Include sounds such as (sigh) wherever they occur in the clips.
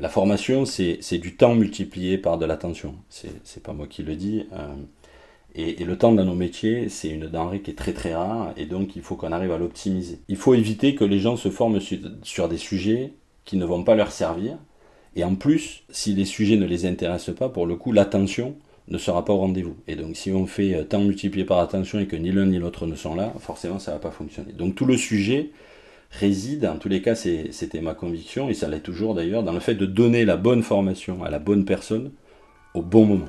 la formation, c'est du temps multiplié par de l'attention. C'est pas moi qui le dis. Euh, et, le temps dans nos métiers, c'est une denrée qui est très très rare, et donc il faut qu'on arrive à l'optimiser. Il faut éviter que les gens se forment sur, des sujets qui ne vont pas leur servir. Et en plus, si les sujets ne les intéressent pas, pour le coup, l'attention ne sera pas au rendez-vous. Et donc si on fait euh, temps multiplié par attention et que ni l'un ni l'autre ne sont là, forcément ça ne va pas fonctionner. Donc tout le sujet, réside, en tous les cas c'était ma conviction, et ça l'est toujours d'ailleurs, dans le fait de donner la bonne formation à la bonne personne au bon moment.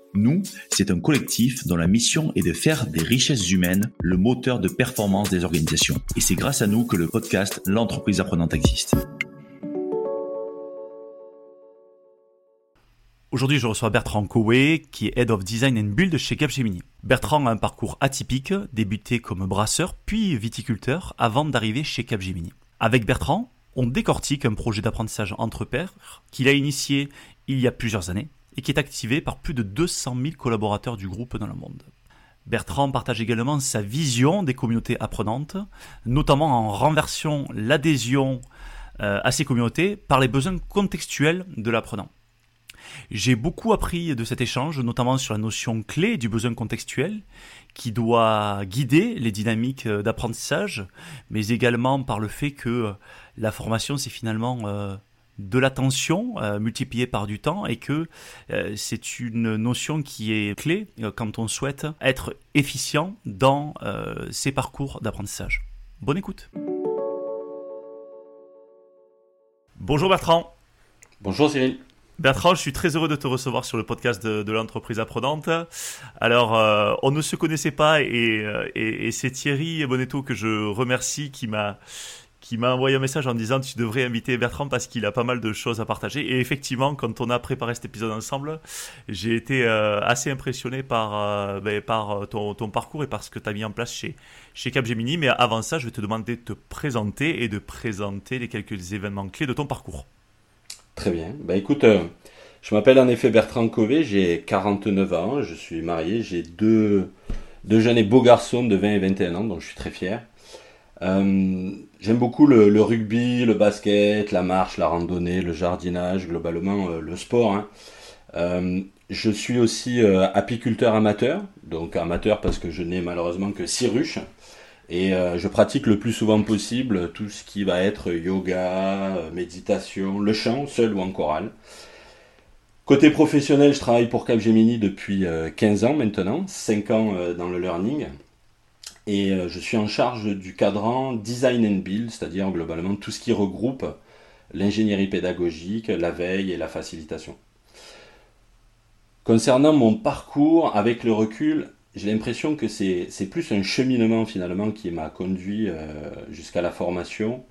Nous, c'est un collectif dont la mission est de faire des richesses humaines le moteur de performance des organisations. Et c'est grâce à nous que le podcast L'entreprise apprenante existe. Aujourd'hui, je reçois Bertrand Coé, qui est Head of Design and Build chez Capgemini. Bertrand a un parcours atypique, débuté comme brasseur puis viticulteur avant d'arriver chez Capgemini. Avec Bertrand, on décortique un projet d'apprentissage entre pairs qu'il a initié il y a plusieurs années et qui est activé par plus de 200 000 collaborateurs du groupe dans le monde. Bertrand partage également sa vision des communautés apprenantes, notamment en renversant l'adhésion euh, à ces communautés par les besoins contextuels de l'apprenant. J'ai beaucoup appris de cet échange, notamment sur la notion clé du besoin contextuel, qui doit guider les dynamiques d'apprentissage, mais également par le fait que la formation, c'est finalement euh, de l'attention euh, multipliée par du temps et que euh, c'est une notion qui est clé euh, quand on souhaite être efficient dans ses parcours d'apprentissage. Bonne écoute. Bonjour Bertrand. Bonjour Cyril. Bertrand, je suis très heureux de te recevoir sur le podcast de, l'entreprise apprenante. Alors, on ne se connaissait pas et, et c'est Thierry Bonetto que je remercie qui m'a qui m'a envoyé un message en disant tu devrais inviter Bertrand parce qu'il a pas mal de choses à partager. Et effectivement, quand on a préparé cet épisode ensemble, j'ai été euh, assez impressionné par, euh, ben, par euh, ton, parcours et par ce que tu as mis en place chez, chez Capgemini. Mais avant ça, je vais te demander de te présenter et de présenter les quelques événements clés de ton parcours. Très bien. Bah écoute, je m'appelle en effet Bertrand Cové, j'ai 49 ans, je suis marié, j'ai deux, deux jeunes et beaux garçons de 20 et 21 ans, donc je suis très fier. J'aime beaucoup le, rugby, le basket, la marche, la randonnée, le jardinage, globalement euh, le sport. Hein. Euh, je suis aussi apiculteur amateur, donc amateur parce que je n'ai malheureusement que 6 ruches. Et je pratique le plus souvent possible tout ce qui va être yoga, méditation, le chant, seul ou en chorale. Côté professionnel, je travaille pour Capgemini depuis 15 ans maintenant, 5 ans dans le learning. Et euh, je suis en charge du cadran Design and Build, c'est-à-dire globalement tout ce qui regroupe l'ingénierie pédagogique, la veille et la facilitation. Concernant mon parcours, avec le recul, j'ai l'impression que c'est plus un cheminement finalement qui m'a conduit euh, jusqu'à la formation,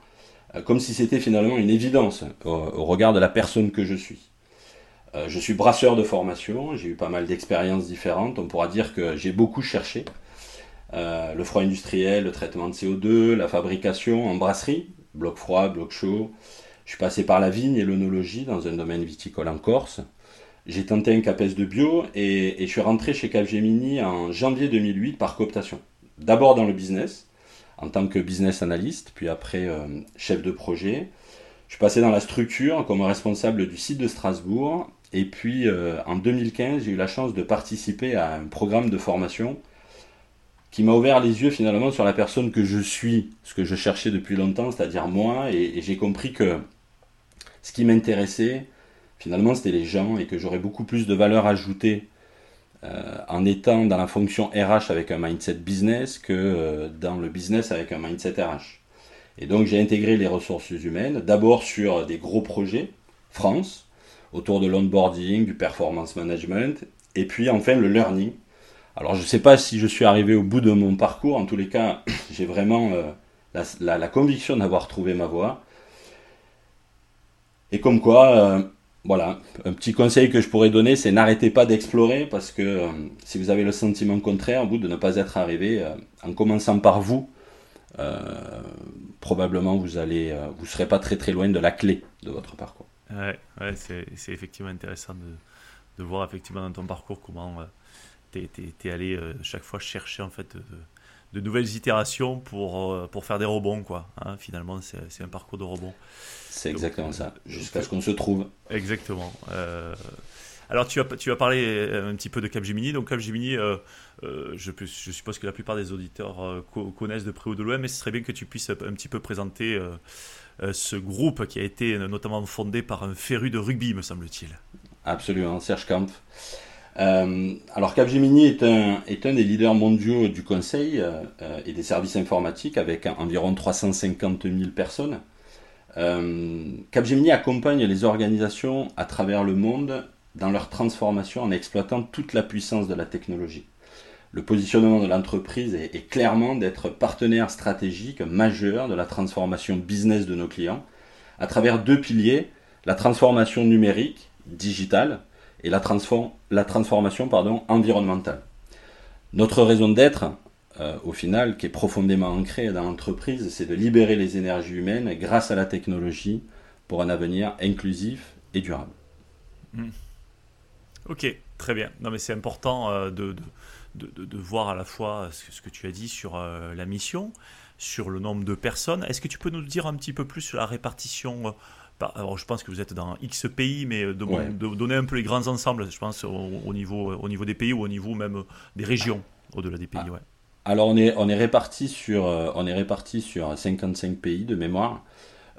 euh, comme si c'était finalement une évidence au, regard de la personne que je suis. je suis brasseur de formation, j'ai eu pas mal d'expériences différentes, on pourra dire que j'ai beaucoup cherché. Euh, le froid industriel, le traitement de CO2, la fabrication en brasserie, bloc froid, bloc chaud. Je suis passé par la vigne et l'onologie dans un domaine viticole en Corse. J'ai tenté un CAPES de bio et, je suis rentré chez Capgemini en janvier 2008 par cooptation. D'abord dans le business, en tant que business analyst, puis après euh, chef de projet. Je suis passé dans la structure comme responsable du site de Strasbourg. Et puis euh, en 2015, j'ai eu la chance de participer à un programme de formation qui m'a ouvert les yeux finalement sur la personne que je suis, ce que je cherchais depuis longtemps, c'est-à-dire moi, et, j'ai compris que ce qui m'intéressait, finalement, c'était les gens, et que j'aurais beaucoup plus de valeur ajoutée euh, en étant dans la fonction RH avec un mindset business que euh, dans le business avec un mindset RH. Et donc j'ai intégré les ressources humaines, d'abord sur des gros projets, France, autour de l'onboarding, du performance management, et puis enfin le learning, alors je ne sais pas si je suis arrivé au bout de mon parcours, en tous les cas (clears throat) j'ai vraiment euh, la, conviction d'avoir trouvé ma voie. Et comme quoi, voilà, un petit conseil que je pourrais donner, c'est n'arrêtez pas d'explorer parce que si vous avez le sentiment contraire, vous, de ne pas être arrivé, en commençant par vous, probablement vous allez, vous serez pas très très loin de la clé de votre parcours. Ouais, c'est effectivement intéressant de, de, voir effectivement dans ton parcours comment tu es, allé chaque fois chercher en fait de, nouvelles itérations pour, pour faire des rebonds quoi. Hein, finalement, c'est un parcours de rebond. C'est exactement ça, jusqu'à ce qu'on se trouve. Exactement. Euh, alors tu as, tu as parlé un petit peu de Capgemini. Donc Capgemini, euh, euh, je, je, suppose que la plupart des auditeurs connaissent de près ou de loin, mais ce serait bien que tu puisses un petit peu présenter ce groupe qui a été notamment fondé par un féru de rugby, me semble-t-il. Absolument, Serge Kampf. alors Capgemini est un, des leaders mondiaux du conseil et des services informatiques avec environ 350 000 personnes. Euh, Capgemini accompagne les organisations à travers le monde dans leur transformation en exploitant toute la puissance de la technologie. Le positionnement de l'entreprise est, clairement d'être partenaire stratégique majeur de la transformation business de nos clients à travers deux piliers, la transformation numérique, digitale, et la, la transformation pardon, environnementale. Notre raison d'être, euh, au final, qui est profondément ancré dans l'entreprise, c'est de libérer les énergies humaines grâce à la technologie pour un avenir inclusif et durable. Hmm. Ok, très bien. Non, mais c'est important euh, de, de, de, voir à la fois ce, que tu as dit sur euh, la mission, sur le nombre de personnes. Est-ce que tu peux nous dire un petit peu plus sur la répartition alors, je pense que vous êtes dans X pays, mais de, donner un peu les grands ensembles, je pense, au, niveau, au niveau des pays ou au niveau même des régions, au-delà des pays. Ah. Ouais. Alors on est, on est réparti sur, euh, on est réparti sur 55 pays de mémoire.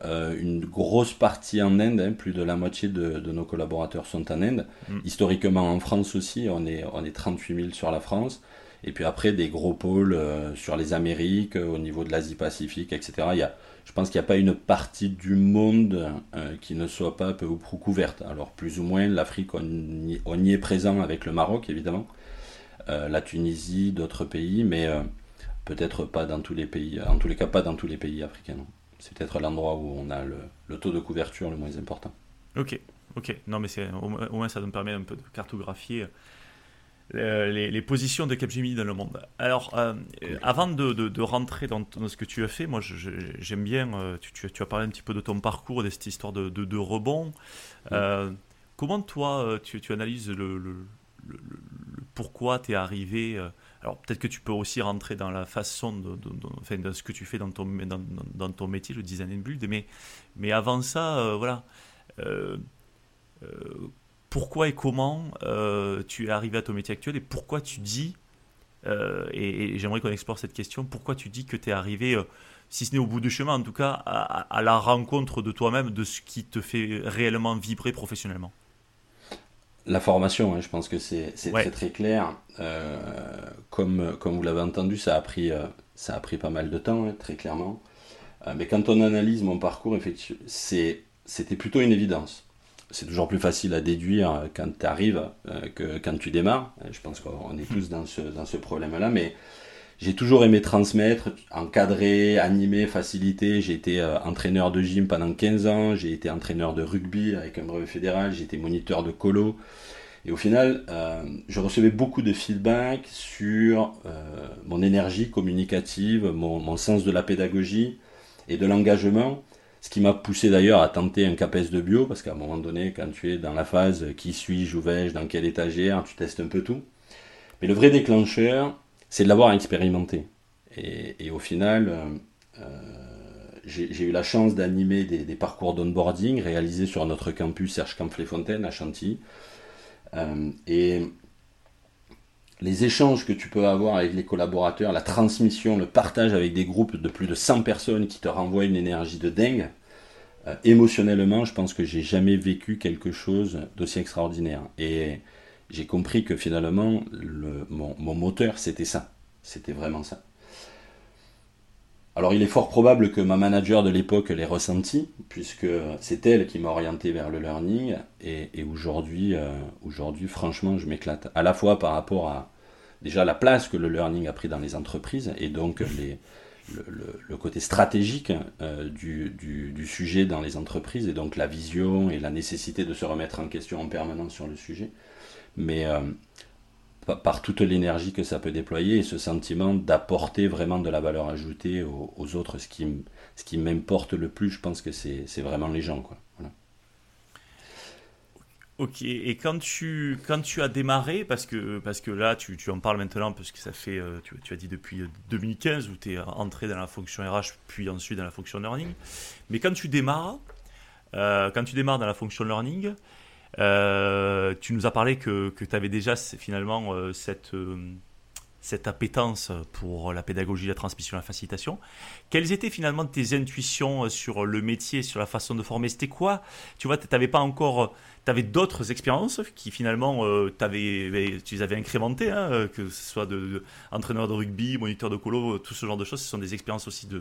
Euh, une grosse partie en Inde, hein, plus de la moitié de, nos collaborateurs sont en Inde. Mm. Historiquement en France aussi, on est, on est 38 000 sur la France. Et puis après, des gros pôles euh, sur les Amériques, au niveau de l'Asie-Pacifique, etc. Il y a, je pense qu'il n'y a pas une partie du monde qui ne soit pas peu ou prou couverte. Alors plus ou moins, l'Afrique, on, on, y est présent avec le Maroc, évidemment. Euh, la Tunisie, d'autres pays, mais euh, peut-être pas dans tous les pays, en tous les cas pas dans tous les pays africains. C'est peut-être l'endroit où on a le, taux de couverture le moins important. Ok, ok. Non, mais au, au, moins ça nous permet un peu de cartographier euh, les, positions de Capgemini dans le monde. Alors, avant de, rentrer dans, ce que tu as fait, moi j'aime bien, tu, as parlé un petit peu de ton parcours, de cette histoire de, rebond. comment toi, tu, analyses le, pourquoi tu es arrivé. Euh, alors peut-être que tu peux aussi rentrer dans la façon de, enfin, dans ce que tu fais dans ton, dans, dans, ton métier, le design and build, mais, mais avant ça, euh, voilà. Euh, pourquoi et comment tu es arrivé à ton métier actuel et pourquoi tu dis, et, j'aimerais qu'on explore cette question, pourquoi tu dis que tu es arrivé, si ce n'est au bout du chemin, en tout cas, à, à la rencontre de toi-même, de ce qui te fait réellement vibrer professionnellement? La formation, hein, je pense que c'est très très clair. Euh, comme, comme vous l'avez entendu, ça a, pris, euh, ça a pris pas mal de temps, hein, très clairement. Euh, mais quand on analyse mon parcours, c'était plutôt une évidence. C'est toujours plus facile à déduire quand tu arrives que quand tu démarres. Je pense qu'on est tous dans ce, problème-là. Mais j'ai toujours aimé transmettre, encadrer, animer, faciliter. J'ai été entraîneur de gym pendant 15 ans, j'ai été entraîneur de rugby avec un brevet fédéral, j'ai été moniteur de colo. Et au final, euh, je recevais beaucoup de feedback sur euh, mon énergie communicative, mon, sens de la pédagogie et de l'engagement, ce qui m'a poussé d'ailleurs à tenter un CAPES de bio, parce qu'à un moment donné, quand tu es dans la phase qui suis-je, où vais-je, dans quelle étagère, tu testes un peu tout. Mais le vrai déclencheur, c'est de l'avoir expérimenté. Et, au final, euh, j'ai eu la chance d'animer des, parcours d'onboarding réalisés sur notre campus Serge Camp-les-Fontaines à Chantilly euh, et les échanges que tu peux avoir avec les collaborateurs, la transmission, le partage avec des groupes de plus de 100 personnes qui te renvoient une énergie de dingue, euh, émotionnellement, je pense que j'ai jamais vécu quelque chose d'aussi extraordinaire. Et j'ai compris que finalement, le, mon moteur, c'était ça. C'était vraiment ça. Alors il est fort probable que ma manager de l'époque l'ait ressenti, puisque c'est elle qui m'a orienté vers le learning, et, aujourd'hui, euh, aujourd'hui, franchement, je m'éclate. À la fois par rapport à déjà la place que le learning a pris dans les entreprises, et donc le, côté stratégique du, du, sujet dans les entreprises et donc la vision et la nécessité de se remettre en question en permanence sur le sujet. Mais par toute l'énergie que ça peut déployer et ce sentiment d'apporter vraiment de la valeur ajoutée aux, autres. Ce qui, ce qui m'importe le plus, je pense que c'est vraiment les gens. Quoi. Ok, et quand tu, quand tu as démarré, parce que, parce que là tu, tu en parles maintenant, parce que ça fait, euh, tu, as dit depuis 2015 où tu es entré dans la fonction RH, puis ensuite dans la fonction learning, mais quand tu démarres, euh, quand tu démarres dans la fonction learning, euh, tu nous as parlé que, tu avais déjà finalement euh, cette, euh, cette appétence pour la pédagogie, la transmission, la facilitation. Quelles étaient finalement tes intuitions sur le métier, sur la façon de former? C'était quoi? Tu vois, tu n'avais pas encore. Tu avais d'autres expériences qui finalement avais, tu les avais incrémentées, hein, que ce soit de, de rugby, moniteur de colo, tout ce genre de choses. Ce sont des expériences aussi de,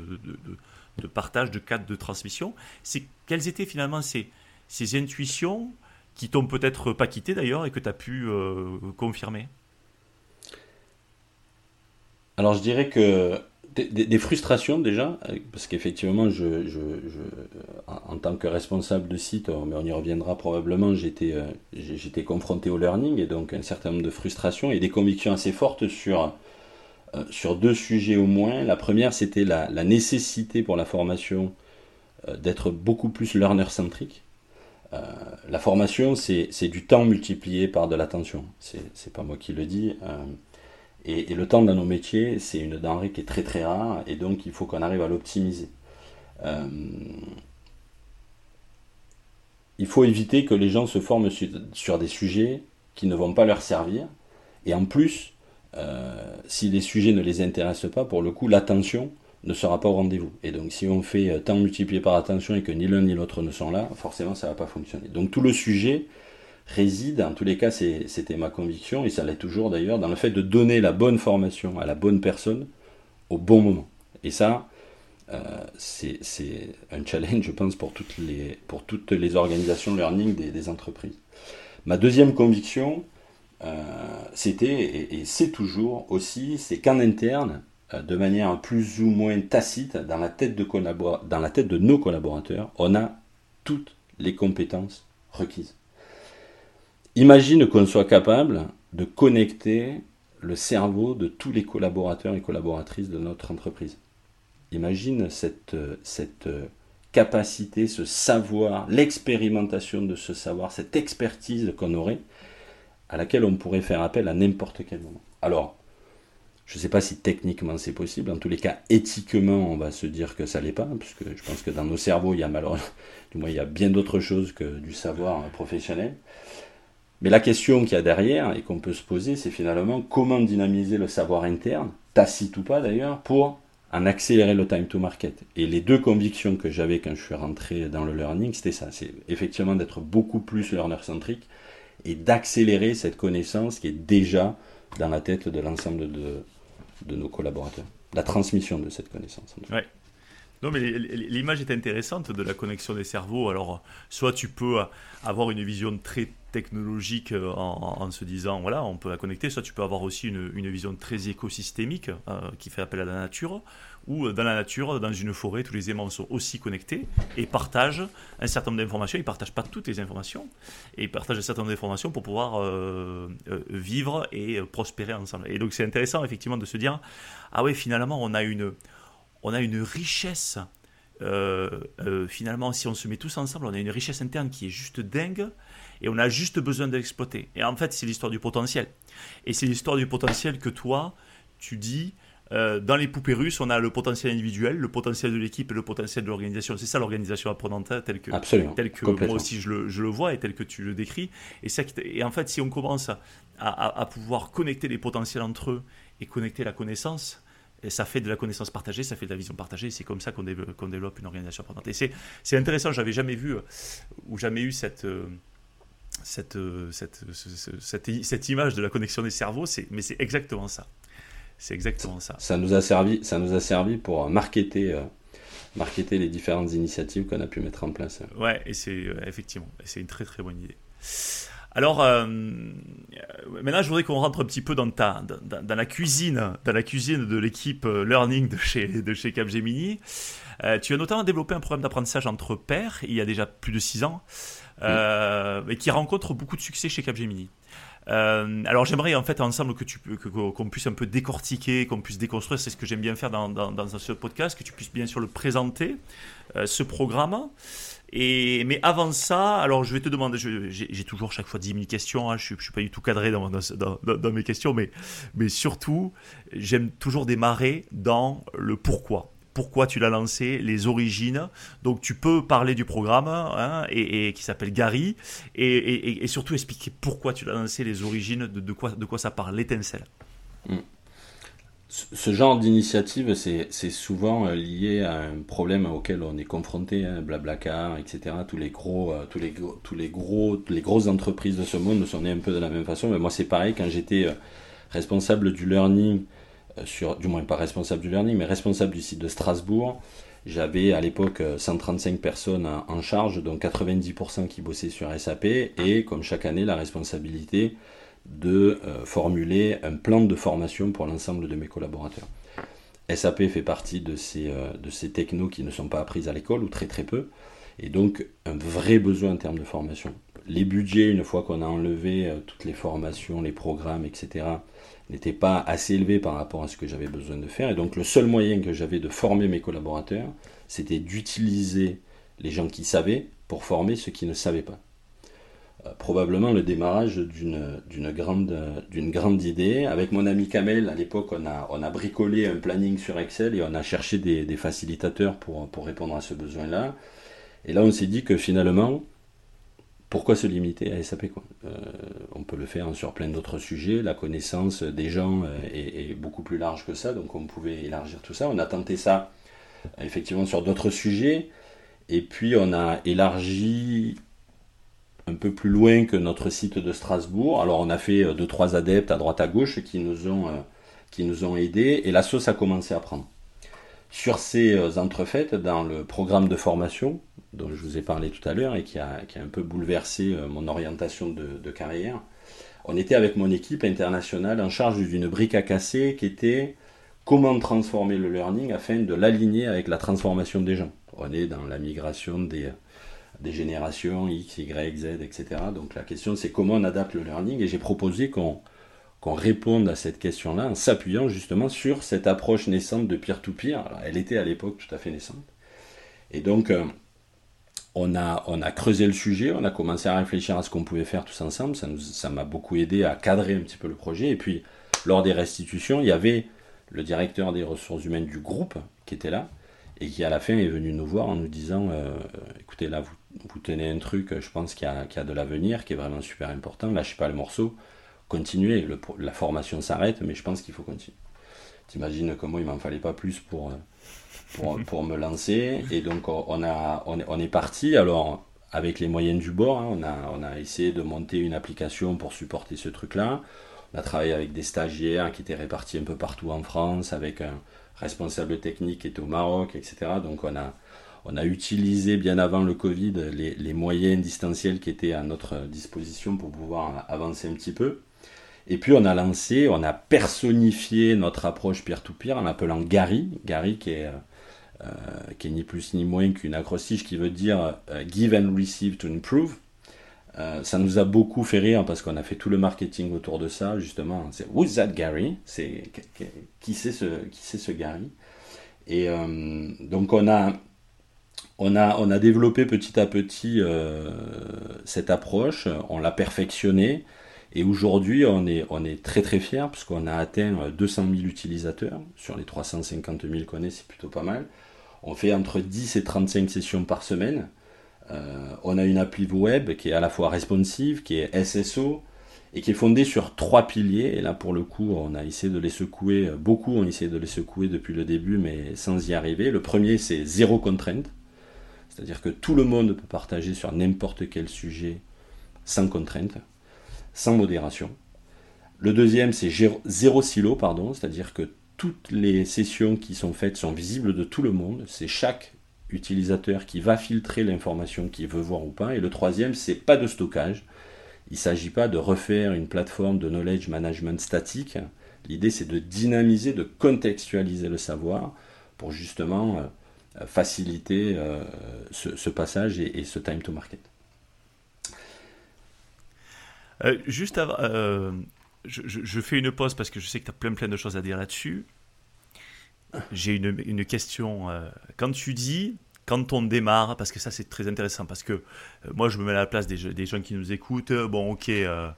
partage, de cadre de transmission. Quelles étaient finalement ces, ces intuitions qui t'ont peut-être pas quitté d'ailleurs et que tu as pu euh, confirmer Alors je dirais que des, frustrations déjà, parce qu'effectivement, je, en tant que responsable de site, mais on y reviendra probablement, j'étais euh, j'étais confronté au learning et donc un certain nombre de frustrations et des convictions assez fortes sur, euh, sur deux sujets au moins. La première, c'était la, la, nécessité pour la formation d'être beaucoup plus learner-centrique. Euh, la formation, c'est du temps multiplié par de l'attention. C'est pas moi qui le dis. Euh, et, le temps dans nos métiers, c'est une denrée qui est très très rare, et donc il faut qu'on arrive à l'optimiser. Euh, il faut éviter que les gens se forment sur, des sujets qui ne vont pas leur servir. Et en plus, si les sujets ne les intéressent pas, pour le coup, l'attention ne sera pas au rendez-vous. Et donc si on fait euh, temps multiplié par attention et que ni l'un ni l'autre ne sont là, forcément ça ne va pas fonctionner. Donc tout le sujet réside, en tous les cas c'était ma conviction, et ça l'est toujours d'ailleurs, dans le fait de donner la bonne formation à la bonne personne au bon moment. Et ça, euh, c'est un challenge, je pense, pour toutes les, pour toutes les organisations learning des, entreprises. Ma deuxième conviction, euh, c'était, et c'est toujours aussi, c'est qu'en interne, de manière plus ou moins tacite dans la tête de, nos collaborateurs, on a toutes les compétences requises. Imagine qu'on soit capable de connecter le cerveau de tous les collaborateurs et collaboratrices de notre entreprise. Imagine cette, cette capacité, ce savoir, l'expérimentation de ce savoir, cette expertise qu'on aurait, à laquelle on pourrait faire appel à n'importe quel moment. Alors, je ne sais pas si techniquement c'est possible. En tous les cas, éthiquement, on va se dire que ça l'est pas, puisque je pense que dans nos cerveaux, il y a malheureusement, (laughs) du moins, il y a bien d'autres choses que du savoir professionnel. Mais la question qu'il y a derrière et qu'on peut se poser, c'est finalement comment dynamiser le savoir interne, tacite ou pas d'ailleurs, pour en accélérer le time to market. Et les deux convictions que j'avais quand je suis rentré dans le learning, c'était ça. C'est effectivement d'être beaucoup plus learner-centrique et d'accélérer cette connaissance qui est déjà dans la tête de l'ensemble de, de nos collaborateurs, la transmission de cette connaissance. Non, mais l'image est intéressante de la connexion des cerveaux. Alors, soit tu peux avoir une vision très technologique euh, en, se disant, voilà, on peut la connecter, soit tu peux avoir aussi une, une vision très écosystémique euh, qui fait appel à la nature, où euh, dans la nature, dans une forêt, tous les aimants sont aussi connectés et partagent un certain nombre d'informations. Ils ne partagent pas toutes les informations, et ils partagent un certain nombre d'informations pour pouvoir vivre et prospérer ensemble. Et donc c'est intéressant effectivement de se dire, ah oui, finalement, on a une on a une richesse. Euh, euh, finalement, si on se met tous ensemble, on a une richesse interne qui est juste dingue et on a juste besoin de l'exploiter. Et en fait, c'est l'histoire du potentiel. Et c'est l'histoire du potentiel que toi, tu dis, euh, dans les poupées russes, on a le potentiel individuel, le potentiel de l'équipe et le potentiel de l'organisation. C'est ça l'organisation apprenante, hein, telle que, tel que moi aussi je le, je le, vois et tel que tu le décris. Et, ça, et en fait, si on commence à, à, à pouvoir connecter les potentiels entre eux et connecter la connaissance, et ça fait de la connaissance partagée, ça fait de la vision partagée. C'est comme ça qu'on développe, développe, une organisation apprenante. Et c'est intéressant, j'avais jamais vu ou jamais eu cette, cette, cette, cette, cette, image de la connexion des cerveaux, mais c'est exactement ça. C'est exactement ça. Ça nous a servi, ça nous a servi pour marketer, marketer les différentes initiatives qu'on a pu mettre en place. Ouais, et c'est effectivement, c'est une très très bonne idée. Alors, euh, maintenant, je voudrais qu'on rentre un petit peu dans, ta, dans, la cuisine, dans la cuisine de l'équipe euh, Learning de chez, de chez Capgemini. Euh, tu as notamment développé un programme d'apprentissage entre pairs il y a déjà plus de six ans, et qui rencontre beaucoup de succès chez Capgemini. Alors j'aimerais en fait ensemble que tu qu'on puisse un peu décortiquer, qu'on puisse déconstruire, c'est ce que j'aime bien faire dans, dans, dans, ce podcast, que tu puisses bien sûr le présenter, ce programme. Et, mais avant ça, alors je vais te demander, j'ai toujours chaque fois 10 000 questions, hein, je ne suis, pas du tout cadré dans, dans, mes questions, mais, mais surtout, j'aime toujours démarrer dans le pourquoi. Pourquoi tu l'as lancé, les origines. Donc tu peux parler du programme hein, et, qui s'appelle Gary et, surtout expliquer pourquoi tu l'as lancé, les origines, de, de, quoi, de quoi ça parle, l'étincelle. Mm ce genre d'initiative, c'est souvent euh, lié à un problème auquel on est confronté, hein, Blablacar, etc. Tous les gros, euh, tous les, tous les gros, les grosses entreprises de ce monde sont nées un peu de la même façon. Mais moi, c'est pareil quand j'étais euh, responsable du learning, sur, du moins pas responsable du learning, mais responsable du site de Strasbourg. J'avais à l'époque 135 personnes en charge, dont 90% qui bossaient sur SAP, et comme chaque année, la responsabilité de euh, formuler un plan de formation pour l'ensemble de mes collaborateurs. SAP fait partie de ces, euh, de ces technos qui ne sont pas apprises à l'école ou très très peu, et donc un vrai besoin en termes de formation. Les budgets, une fois qu'on a enlevé euh, toutes les formations, les programmes, etc., n'étaient pas assez élevés par rapport à ce que j'avais besoin de faire, et donc le seul moyen que j'avais de former mes collaborateurs, c'était d'utiliser les gens qui savaient pour former ceux qui ne savaient pas. Euh, probablement le démarrage d'une grande, idée. Avec mon ami Kamel, à l'époque, on a, bricolé un planning sur Excel et on a cherché des, des facilitateurs pour, pour, répondre à ce besoin-là. Et là, on s'est dit que finalement, pourquoi se limiter à SAP euh, On peut le faire sur plein d'autres sujets. La connaissance des gens euh, est, beaucoup plus large que ça, donc on pouvait élargir tout ça. On a tenté ça effectivement sur d'autres sujets. Et puis on a élargi un peu plus loin que notre site de Strasbourg. Alors on a fait euh, deux trois adeptes à droite à gauche euh, qui nous ont aidés et la sauce a commencé à prendre. Sur ces euh, entrefaites, dans le programme de formation dont je vous ai parlé tout à l'heure et qui a, qui a, un peu bouleversé mon orientation de, de, carrière, on était avec mon équipe internationale en charge d'une brique à casser qui était comment transformer le learning afin de l'aligner avec la transformation des gens. On est dans la migration des, des générations X, Y, Z, etc. Donc la question c'est comment on adapte le learning et j'ai proposé qu'on qu'on réponde à cette question-là en s'appuyant justement sur cette approche naissante de peer-to-peer. elle était à l'époque tout à fait naissante. Et donc, euh, on, a, on a creusé le sujet, on a commencé à réfléchir à ce qu'on pouvait faire tous ensemble. Ça, ça m'a beaucoup aidé à cadrer un petit peu le projet. Et puis, lors des restitutions, il y avait le directeur des ressources humaines du groupe qui était là et qui à la fin est venu nous voir en nous disant euh, écoutez là vous, vous, tenez un truc je pense qu'il y, a, de l'avenir qui est vraiment super important lâchez pas le morceau continuez le, la formation s'arrête mais je pense qu'il faut continuer. T'imagines comment il m'en fallait pas plus pour, pour, (laughs) pour, me lancer. Et donc on, a, on, est, on est parti. Alors avec les moyens du bord hein, on, a, on a essayé de monter une application pour supporter ce truc là on a travaillé avec des stagiaires qui étaient répartis un peu partout en France avec un responsable technique était au Maroc, etc. Donc on a, on a utilisé bien avant le Covid les, les, moyens distanciels qui étaient à notre disposition pour pouvoir avancer un petit peu. Et puis on a lancé, on a personnifié notre approche peer-to-peer en appelant Gary, Gary qui est, euh, qui est ni plus ni moins qu'une acrostiche qui veut dire euh, Give and Receive to Improve. Euh, ça nous a beaucoup fait rire parce qu'on a fait tout le marketing autour de ça, justement. C'est Who's that Gary? C'est qui c'est ce ce Gary? Et euh, donc on a on a on a développé petit à petit euh, cette approche, on l'a perfectionnée et aujourd'hui on est très très fier puisqu'on a atteint 200 000 utilisateurs sur les 350 000 qu'on est, c'est plutôt pas mal. On fait entre 10 et 35 sessions par semaine. Euh, on a une appli web qui est à la fois responsive, qui est SSO, et qui est fondée sur trois piliers. Et là, pour le coup, on a essayé de les secouer, beaucoup ont essayé de les secouer depuis le début, mais sans y arriver. Le premier, c'est zéro contrainte, c'est-à-dire que tout le monde peut partager sur n'importe quel sujet sans contrainte, sans modération. Le deuxième, c'est zéro silo, pardon, c'est-à-dire que toutes les sessions qui sont faites sont visibles de tout le monde. C'est chaque utilisateur qui va filtrer l'information qu'il veut voir ou pas. Et le troisième, c'est pas de stockage. Il ne s'agit pas de refaire une plateforme de knowledge management statique. L'idée, c'est de dynamiser, de contextualiser le savoir pour justement faciliter ce, passage et, ce time to market. Juste avant, je, fais une pause parce que je sais que tu as plein plein de choses à dire là-dessus. J'ai une, question. quand tu dis quand on démarre, parce que ça c'est très intéressant, parce que euh, moi je me mets à la place des, des gens qui nous écoutent, bon ok, euh,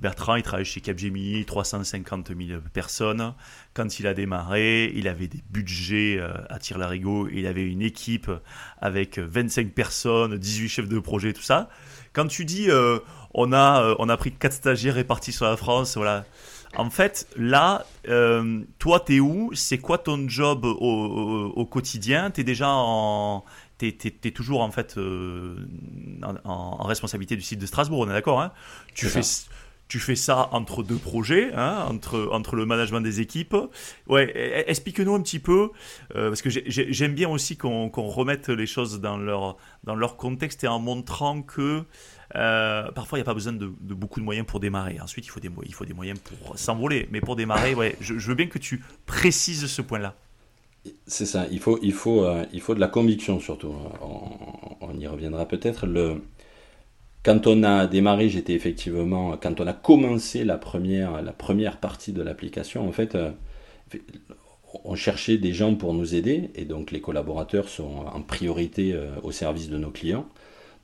Bertrand il travaille chez Capgemini, 350 000 personnes, quand il a démarré, il avait des budgets euh, à tire-larigot, il avait une équipe avec 25 personnes, 18 chefs de projet, tout ça. Quand tu dis on, a, on a pris 4 stagiaires répartis sur la France, voilà. En fait, là, euh, toi, t'es où? C'est quoi ton job au, au, quotidien? T'es déjà en, t'es, toujours en fait euh, en, responsabilité du site de Strasbourg, on est d'accord hein? Tu fais tu fais ça entre deux projets, hein, entre, entre le management des équipes. Ouais, e, e, explique-nous un petit peu, euh, parce que j'aime bien aussi qu'on, remette les choses dans leur, dans leur contexte et en montrant que euh, parfois, il n'y a pas besoin de, beaucoup de moyens pour démarrer. Ensuite, il faut des, il faut des moyens pour s'envoler. Mais pour démarrer, ouais, je, veux bien que tu précises ce point-là. C'est ça, il faut, il, faut, euh, il faut de la conviction surtout. On, y reviendra peut-être. Le... Quand on a démarré, j'étais effectivement, quand on a commencé la première, la première partie de l'application, en fait, euh, on cherchait des gens pour nous aider, et donc les collaborateurs sont en priorité au service de nos clients.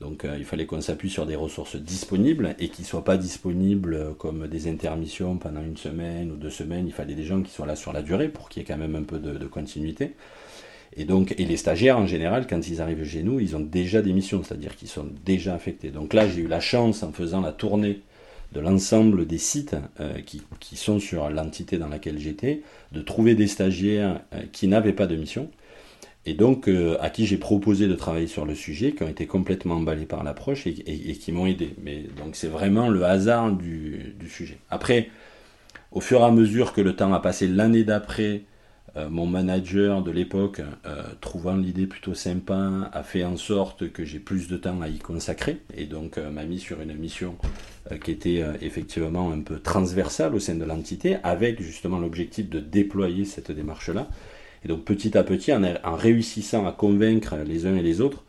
Donc euh, il fallait qu'on s'appuie sur des ressources disponibles et qui ne soient pas disponibles euh, comme des intermissions pendant une semaine ou deux semaines. Il fallait des gens qui soient là sur la durée pour qu'il y ait quand même un peu de, continuité. Et donc, et les stagiaires en général, quand ils arrivent chez nous, ils ont déjà des missions, c'est-à-dire qu'ils sont déjà affectés. Donc là, j'ai eu la chance en faisant la tournée de l'ensemble des sites euh, qui, sont sur l'entité dans laquelle j'étais, de trouver des stagiaires qui n'avaient pas de mission et donc euh, à qui j'ai proposé de travailler sur le sujet, qui ont été complètement emballés par l'approche et, qui m'ont aidé. Mais donc c'est vraiment le hasard du, sujet. Après, au fur et à mesure que le temps a passé, l'année d'après, euh, mon manager de l'époque, euh, trouvant l'idée plutôt sympa, a fait en sorte que j'ai plus de temps à y consacrer et donc m'a mis sur une mission qui était effectivement un peu transversale au sein de l'entité, avec justement l'objectif de déployer cette démarche-là. Et donc petit à petit, en, réussissant à convaincre les uns et les autres,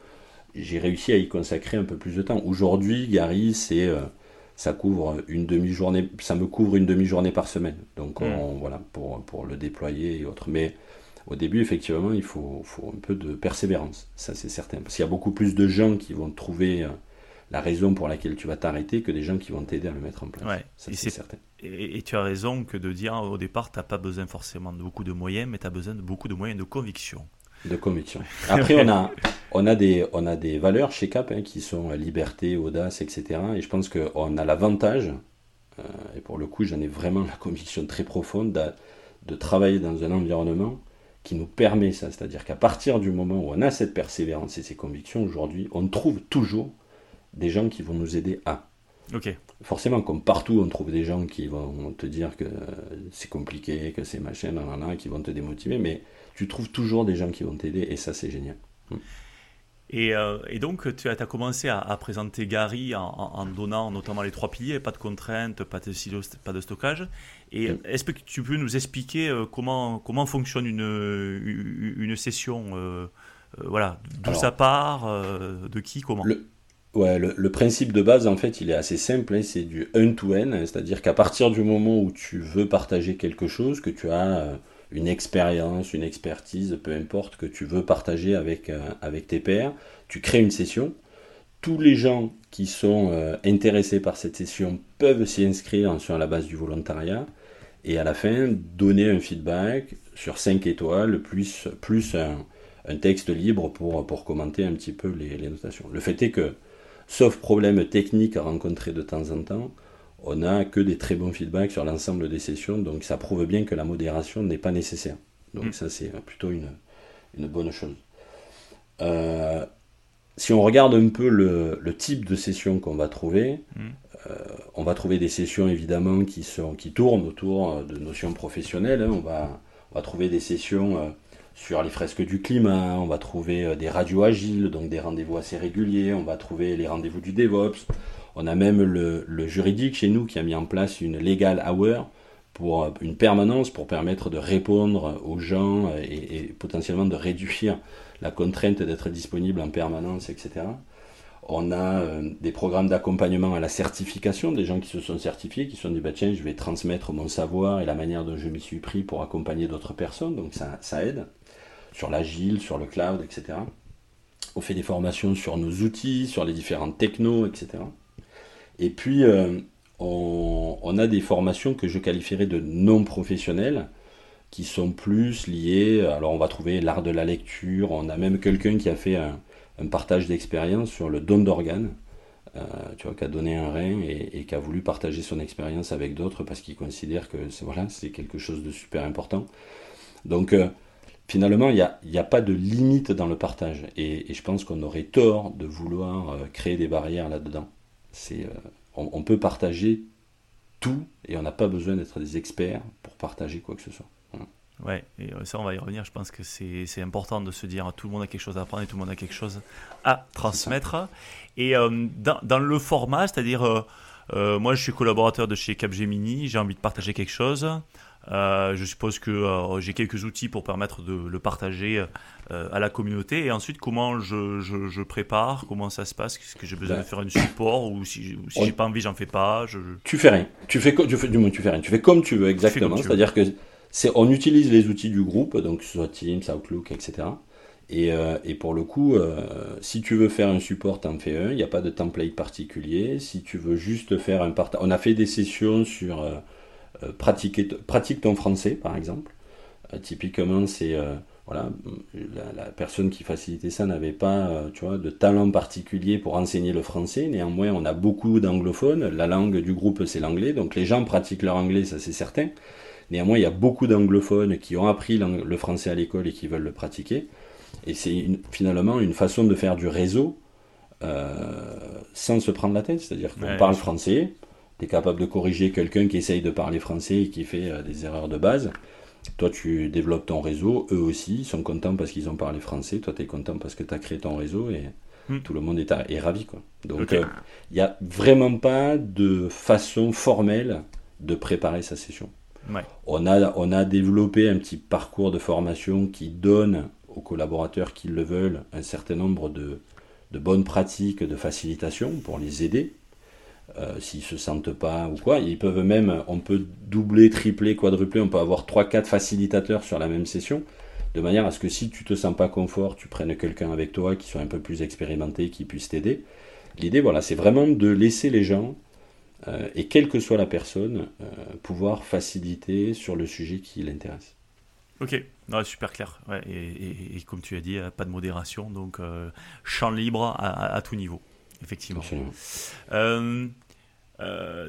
j'ai réussi à y consacrer un peu plus de temps. Aujourd'hui, Gary, c'est euh, ça couvre une demi-journée, ça me couvre une demi-journée par semaine. Donc hmm. voilà pour, pour le déployer et autres. Mais au début, effectivement, il faut, faut un peu de persévérance, ça c'est certain. Parce qu'il y a beaucoup plus de gens qui vont trouver euh, la raison pour laquelle tu vas t'arrêter que des gens qui vont t'aider à le mettre en place. Ouais. Ça c'est certain. Et, tu as raison que de dire au départ, tu n'as pas besoin forcément de beaucoup de moyens, mais tu as besoin de beaucoup de moyens de conviction. De conviction. Après, on a, on a, des, on a des valeurs chez Cap hein, qui sont liberté, audace, etc. Et je pense qu'on a l'avantage, euh, et pour le coup, j'en ai vraiment la conviction très profonde, de, de travailler dans un environnement qui nous permet ça. C'est-à-dire qu'à partir du moment où on a cette persévérance et ces convictions, aujourd'hui, on trouve toujours des gens qui vont nous aider à. Ok. Forcément, comme partout, on trouve des gens qui vont te dire que c'est compliqué, que c'est machin, qui vont te démotiver, mais tu trouves toujours des gens qui vont t'aider, et ça, c'est génial. Et, euh, et, donc, tu as, as commencé à, présenter Gary en, donnant notamment les trois piliers, pas de contraintes, pas de silos, pas de stockage. Et hmm. est-ce que tu peux nous expliquer euh, comment, comment fonctionne une, une session euh, Voilà, d'où ça part, de qui, comment? Ouais, le, principe de base, en fait, il est assez simple, hein, c'est du un-to-n, c'est-à-dire qu'à partir du moment où tu veux partager quelque chose, que tu as une expérience, une expertise, peu importe, que tu veux partager avec, euh, avec tes pairs, tu crées une session. Tous les gens qui sont euh, intéressés par cette session peuvent s'y inscrire sur la base du volontariat et à la fin donner un feedback sur 5 étoiles plus, plus un, texte libre pour, pour commenter un petit peu les, les notations. Le fait est que sauf problème technique à rencontrer de temps en temps, on n'a que des très bons feedbacks sur l'ensemble des sessions, donc ça prouve bien que la modération n'est pas nécessaire. Donc mm. ça c'est plutôt une, bonne chose. Euh, si on regarde un peu le, type de session qu'on va trouver, mm. euh, on va trouver des sessions évidemment qui, sont, qui tournent autour de notions professionnelles. Hein. On, va, on, va, trouver des sessions euh, sur les fresques du climat, on va trouver des radios agiles, donc des rendez-vous assez réguliers, on va trouver les rendez-vous du DevOps. On a même le, juridique chez nous qui a mis en place une legal hour pour une permanence pour permettre de répondre aux gens et, et potentiellement de réduire la contrainte d'être disponible en permanence, etc. On a euh, des programmes d'accompagnement à la certification, des gens qui se sont certifiés, qui sont dit bah, tiens, je vais transmettre mon savoir et la manière dont je m'y suis pris pour accompagner d'autres personnes, donc ça aide. Sur l'agile, sur le cloud, etc. On fait des formations sur nos outils, sur les différentes technos, etc. Et puis, euh, on, a des formations que je qualifierais de non professionnelles, qui sont plus liées. Alors, on va trouver l'art de la lecture. On a même quelqu'un qui a fait un, partage d'expérience sur le don d'organes, euh, tu vois, qui a donné un rein et, qui a voulu partager son expérience avec d'autres parce qu'il considère que c'est quelque chose de super important. Donc euh, finalement, il n'y a, a, pas de limite dans le partage et, je pense qu'on aurait tort de vouloir euh, créer des barrières là-dedans. C'est, on, on peut partager tout et on n'a pas besoin d'être des experts pour partager quoi que ce soit. Ouais, et euh, ça on va y revenir, je pense que c'est important de se dire tout le monde a quelque chose à apprendre et tout le monde a quelque chose à transmettre. Et euh, dans, dans, le format, c'est-à-dire, euh, moi je suis collaborateur de chez Capgemini, j'ai envie de partager quelque chose. Je suppose que j'ai quelques outils pour permettre de le partager à la communauté. Et ensuite, comment je, je, je prépare? Comment ça se passe? Est-ce que j'ai besoin de faire un support? Ou si, si j'ai pas envie, j'en fais pas je... Tu fais rien. Tu fais, tu fais, du moins, tu fais rien. Tu fais comme tu veux, exactement. C'est-à-dire que on utilise les outils du groupe, donc soit Teams, Outlook, etc. Euh, et, pour le coup, euh, si tu veux faire un support, en fais un. Il n'y a pas de template particulier. Si tu veux juste faire un partage, on a fait des sessions sur euh, pratique ton français, par exemple. typiquement, c'est voilà, la, personne qui facilitait ça n'avait pas, tu vois, de talent particulier pour enseigner le français. Néanmoins, on a beaucoup d'anglophones. La langue du groupe, c'est l'anglais, donc les gens pratiquent leur anglais, ça c'est certain. Néanmoins, il y a beaucoup d'anglophones qui ont appris le français à l'école et qui veulent le pratiquer. Et c'est finalement une façon de faire du réseau euh, sans se prendre la tête. C'est-à-dire qu'on parle français, tu es capable de corriger quelqu'un qui essaye de parler français et qui fait euh, des erreurs de base. Toi, tu développes ton réseau, eux aussi, ils sont contents parce qu'ils ont parlé français, toi, tu es content parce que tu as créé ton réseau et hmm. tout le monde est, est ravi. Quoi. Donc, euh, il n'y a vraiment pas de façon formelle de préparer sa session. On, a, on a développé un petit parcours de formation qui donne aux collaborateurs qui le veulent un certain nombre de, bonnes pratiques de facilitation pour les aider. Euh, s'ils se sentent pas ou quoi, ils peuvent même, on peut doubler, tripler, quadrupler, on peut avoir 3-4 facilitateurs sur la même session, de manière à ce que si tu te sens pas confort, tu prennes quelqu'un avec toi qui soit un peu plus expérimenté, qui puisse t'aider. L'idée, voilà, c'est vraiment de laisser les gens euh, et quelle que soit la personne, euh, pouvoir faciliter sur le sujet qui l'intéresse. Ok, super clair. et, comme tu as dit, pas de modération, donc euh, champ libre à, tout niveau, effectivement.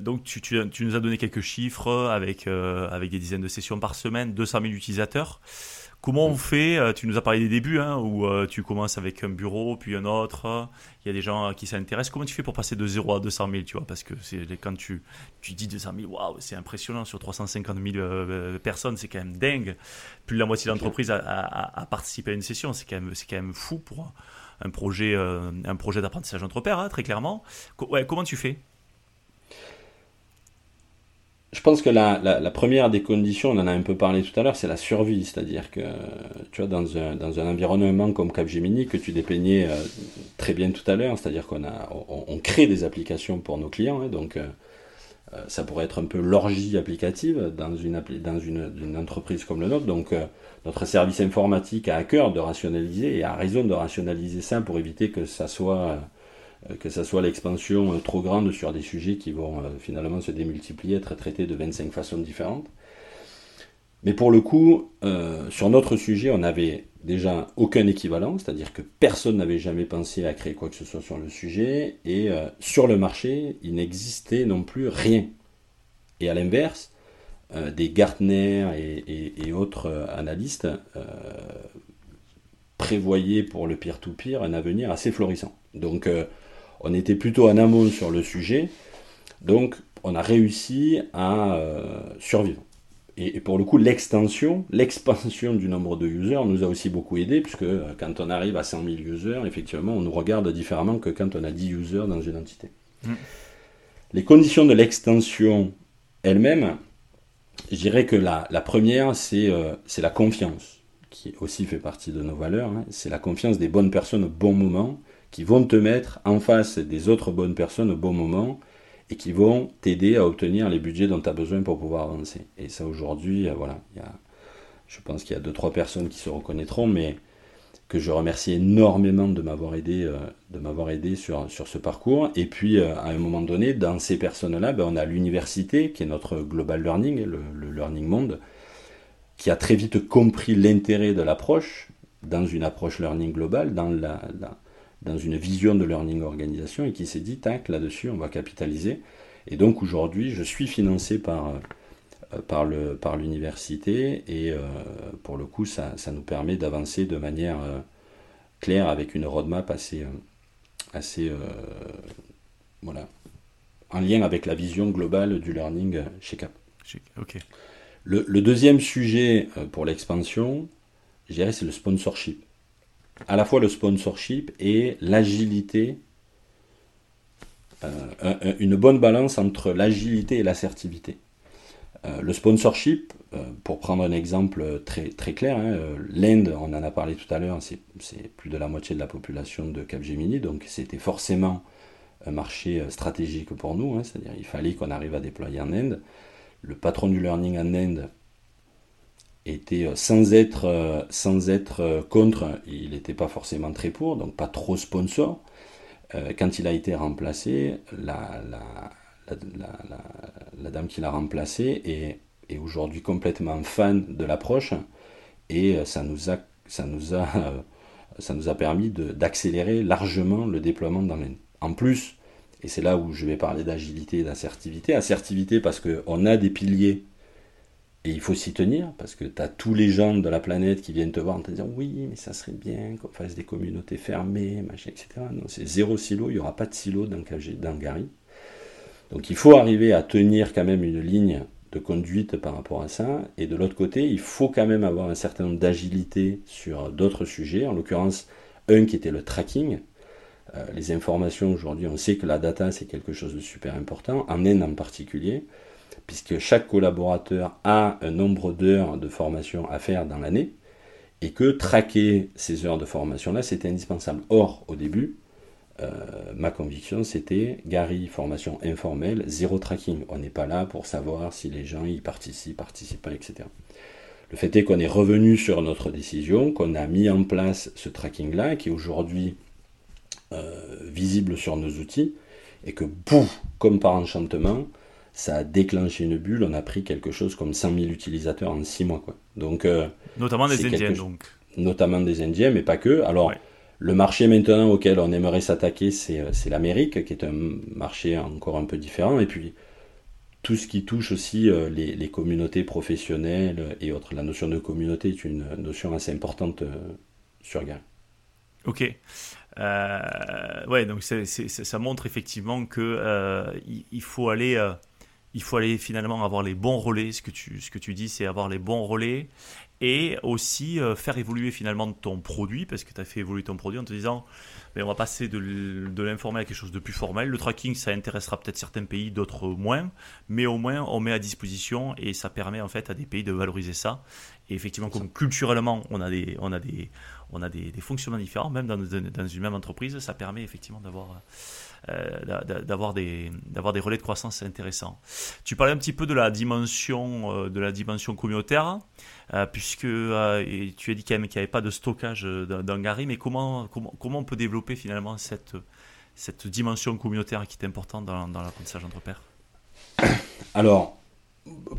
donc tu, tu, nous as donné quelques chiffres avec, avec des dizaines de sessions par semaine, 200 000 utilisateurs. Comment on fait euh, Tu nous as parlé des débuts, hein, où euh, tu commences avec un bureau, puis un autre. Il y a des gens qui s'intéressent. Comment tu fais pour passer de 0 à 200 000 tu vois? Parce que quand tu, tu dis 200 000, waouh, c'est impressionnant. Sur 350 000 euh, personnes, c'est quand même dingue. Plus de la moitié de l'entreprise a, participé à une session. C'est quand, même, quand même fou pour un projet, un projet d'apprentissage entre pairs, hein, très clairement. ouais, comment tu fais? Je pense que la, première des conditions, on en a un peu parlé tout à l'heure, c'est la survie. C'est-à-dire que, tu vois, dans un, environnement comme Capgemini, que tu dépeignais euh, très bien tout à l'heure, c'est-à-dire qu'on on, crée des applications pour nos clients, hein, donc euh, euh, ça pourrait être un peu l'orgie applicative dans une, entreprise comme le nôtre. Donc, notre service informatique a à cœur de rationaliser et a raison de rationaliser ça pour éviter que ça soit euh, l'expansion euh, trop grande sur des sujets qui vont euh, finalement se démultiplier, être traités de 25 façons différentes. Mais pour le coup, sur notre sujet, on n'avait déjà aucun équivalent, c'est-à-dire que personne n'avait jamais pensé à créer quoi que ce soit sur le sujet, et sur le marché, il n'existait non plus rien. Et à l'inverse, des Gartner et, autres analystes prévoyaient pour le peer-to-peer un avenir assez florissant. Donc on était plutôt en amont sur le sujet, donc on a réussi à euh, survivre. Et, pour le coup, l'extension, l'expansion du nombre de users nous a aussi beaucoup aidé, puisque quand on arrive à 100 000 users, effectivement, on nous regarde différemment que quand on a 10 users dans une entité. Mm. Les conditions de l'extension elle-même, je dirais que la, première, c'est la confiance, qui aussi fait partie de nos valeurs. Hein. C'est la confiance des bonnes personnes au bon moment, qui vont te mettre en face des autres bonnes personnes au bon moment et qui vont t'aider à obtenir les budgets dont tu as besoin pour pouvoir avancer. Et ça aujourd'hui, euh, voilà, y a, je pense qu'il y a deux trois personnes qui se reconnaîtront, mais que je remercie énormément de m'avoir aidé, euh, de m'avoir aidé sur, sur ce parcours. Et puis euh, à un moment donné, dans ces personnes-là, ben, on a l'université qui est notre global learning, le, learning monde, qui a très vite compris l'intérêt de l'approche dans une approche learning globale, dans la dans une vision de learning organisation et qui s'est dit, tac, là-dessus, on va capitaliser. Et donc aujourd'hui, je suis financé par, euh, par, le, par l'université et euh, pour le coup, ça, ça nous permet d'avancer de manière euh, claire avec une roadmap assez, assez voilà, en lien avec la vision globale du learning chez CAP. Le, le deuxième sujet pour l'expansion, je dirais, c'est le sponsorship à la fois le sponsorship et l'agilité, euh, une bonne balance entre l'agilité et l'assertivité. Euh, le sponsorship, euh, pour prendre un exemple très, clair, hein, l'Inde, on en a parlé tout à l'heure, c'est plus de la moitié de la population de Capgemini, donc c'était forcément un marché stratégique pour nous, hein, c'est-à-dire il fallait qu'on arrive à déployer en Inde. Le patron du learning en Inde était euh, sans être, euh, sans être euh, contre, il n'était pas forcément très pour, donc pas trop sponsor. quand il a été remplacé, la, dame qui l'a remplacé est, aujourd'hui complètement fan de l'approche et ça nous a, ça nous a, ça nous a permis d'accélérer largement le déploiement dans. En plus, et c'est là où je vais parler d'agilité et d'assertivité, assertivité parce qu'on a des piliers et il faut s'y tenir, parce que tu as tous les gens de la planète qui viennent te voir en te disant oui, mais ça serait bien qu'on fasse des communautés fermées, machin, etc. Non, c'est zéro silo, il n'y aura pas de silo dans, Gary. Donc il faut arriver à tenir quand même une ligne de conduite par rapport à ça. Et de l'autre côté, il faut quand même avoir un certain nombre d'agilité sur d'autres sujets, en l'occurrence un qui était le tracking. Euh, les informations aujourd'hui, on sait que la data c'est quelque chose de super important, en Inde en particulier puisque chaque collaborateur a un nombre d'heures de formation à faire dans l'année, et que traquer ces heures de formation-là, c'était indispensable. Or, au début, euh, ma conviction, c'était Gary, formation informelle, zéro tracking. On n'est pas là pour savoir si les gens y participent, participent pas, etc. Le fait est qu'on est revenu sur notre décision, qu'on a mis en place ce tracking-là, qui est aujourd'hui euh, visible sur nos outils, et que, pouf, comme par enchantement, ça a déclenché une bulle. On a pris quelque chose comme 100 000 utilisateurs en 6 mois. Quoi. Donc, euh, notamment des Indiens, donc. Notamment des Indiens, mais pas que. Alors, le marché maintenant auquel on aimerait s'attaquer, euh, c'est l'Amérique, qui est un marché encore un peu différent. Et puis, tout ce qui touche aussi euh, les, les, communautés professionnelles et autres. La notion de communauté est une notion assez importante sur Gare. Ok. ouais, donc ça montre effectivement que il, faut aller il faut aller finalement avoir les bons relais. Ce que tu, ce que tu dis, c'est avoir les bons relais et aussi euh, faire évoluer finalement ton produit parce que tu as fait évoluer ton produit en te disant mais ben, on va passer de, l'informel à quelque chose de plus formel. Le tracking, ça intéressera peut-être certains pays, d'autres moins, mais au moins on met à disposition et ça permet en fait à des pays de valoriser ça. Et effectivement, comme culturellement on a des, on a des, on a des, des fonctionnements différents, même dans, une même entreprise, ça permet effectivement d'avoir d'avoir des, des relais de croissance intéressants. Tu parlais un petit peu de la dimension, euh, de la dimension communautaire, euh, puisque et tu as dit qu'il n'y avait pas de stockage d'un mais comment, comment, comment on peut développer finalement cette, cette dimension communautaire qui est importante dans, dans l'apprentissage entre pairs? Alors,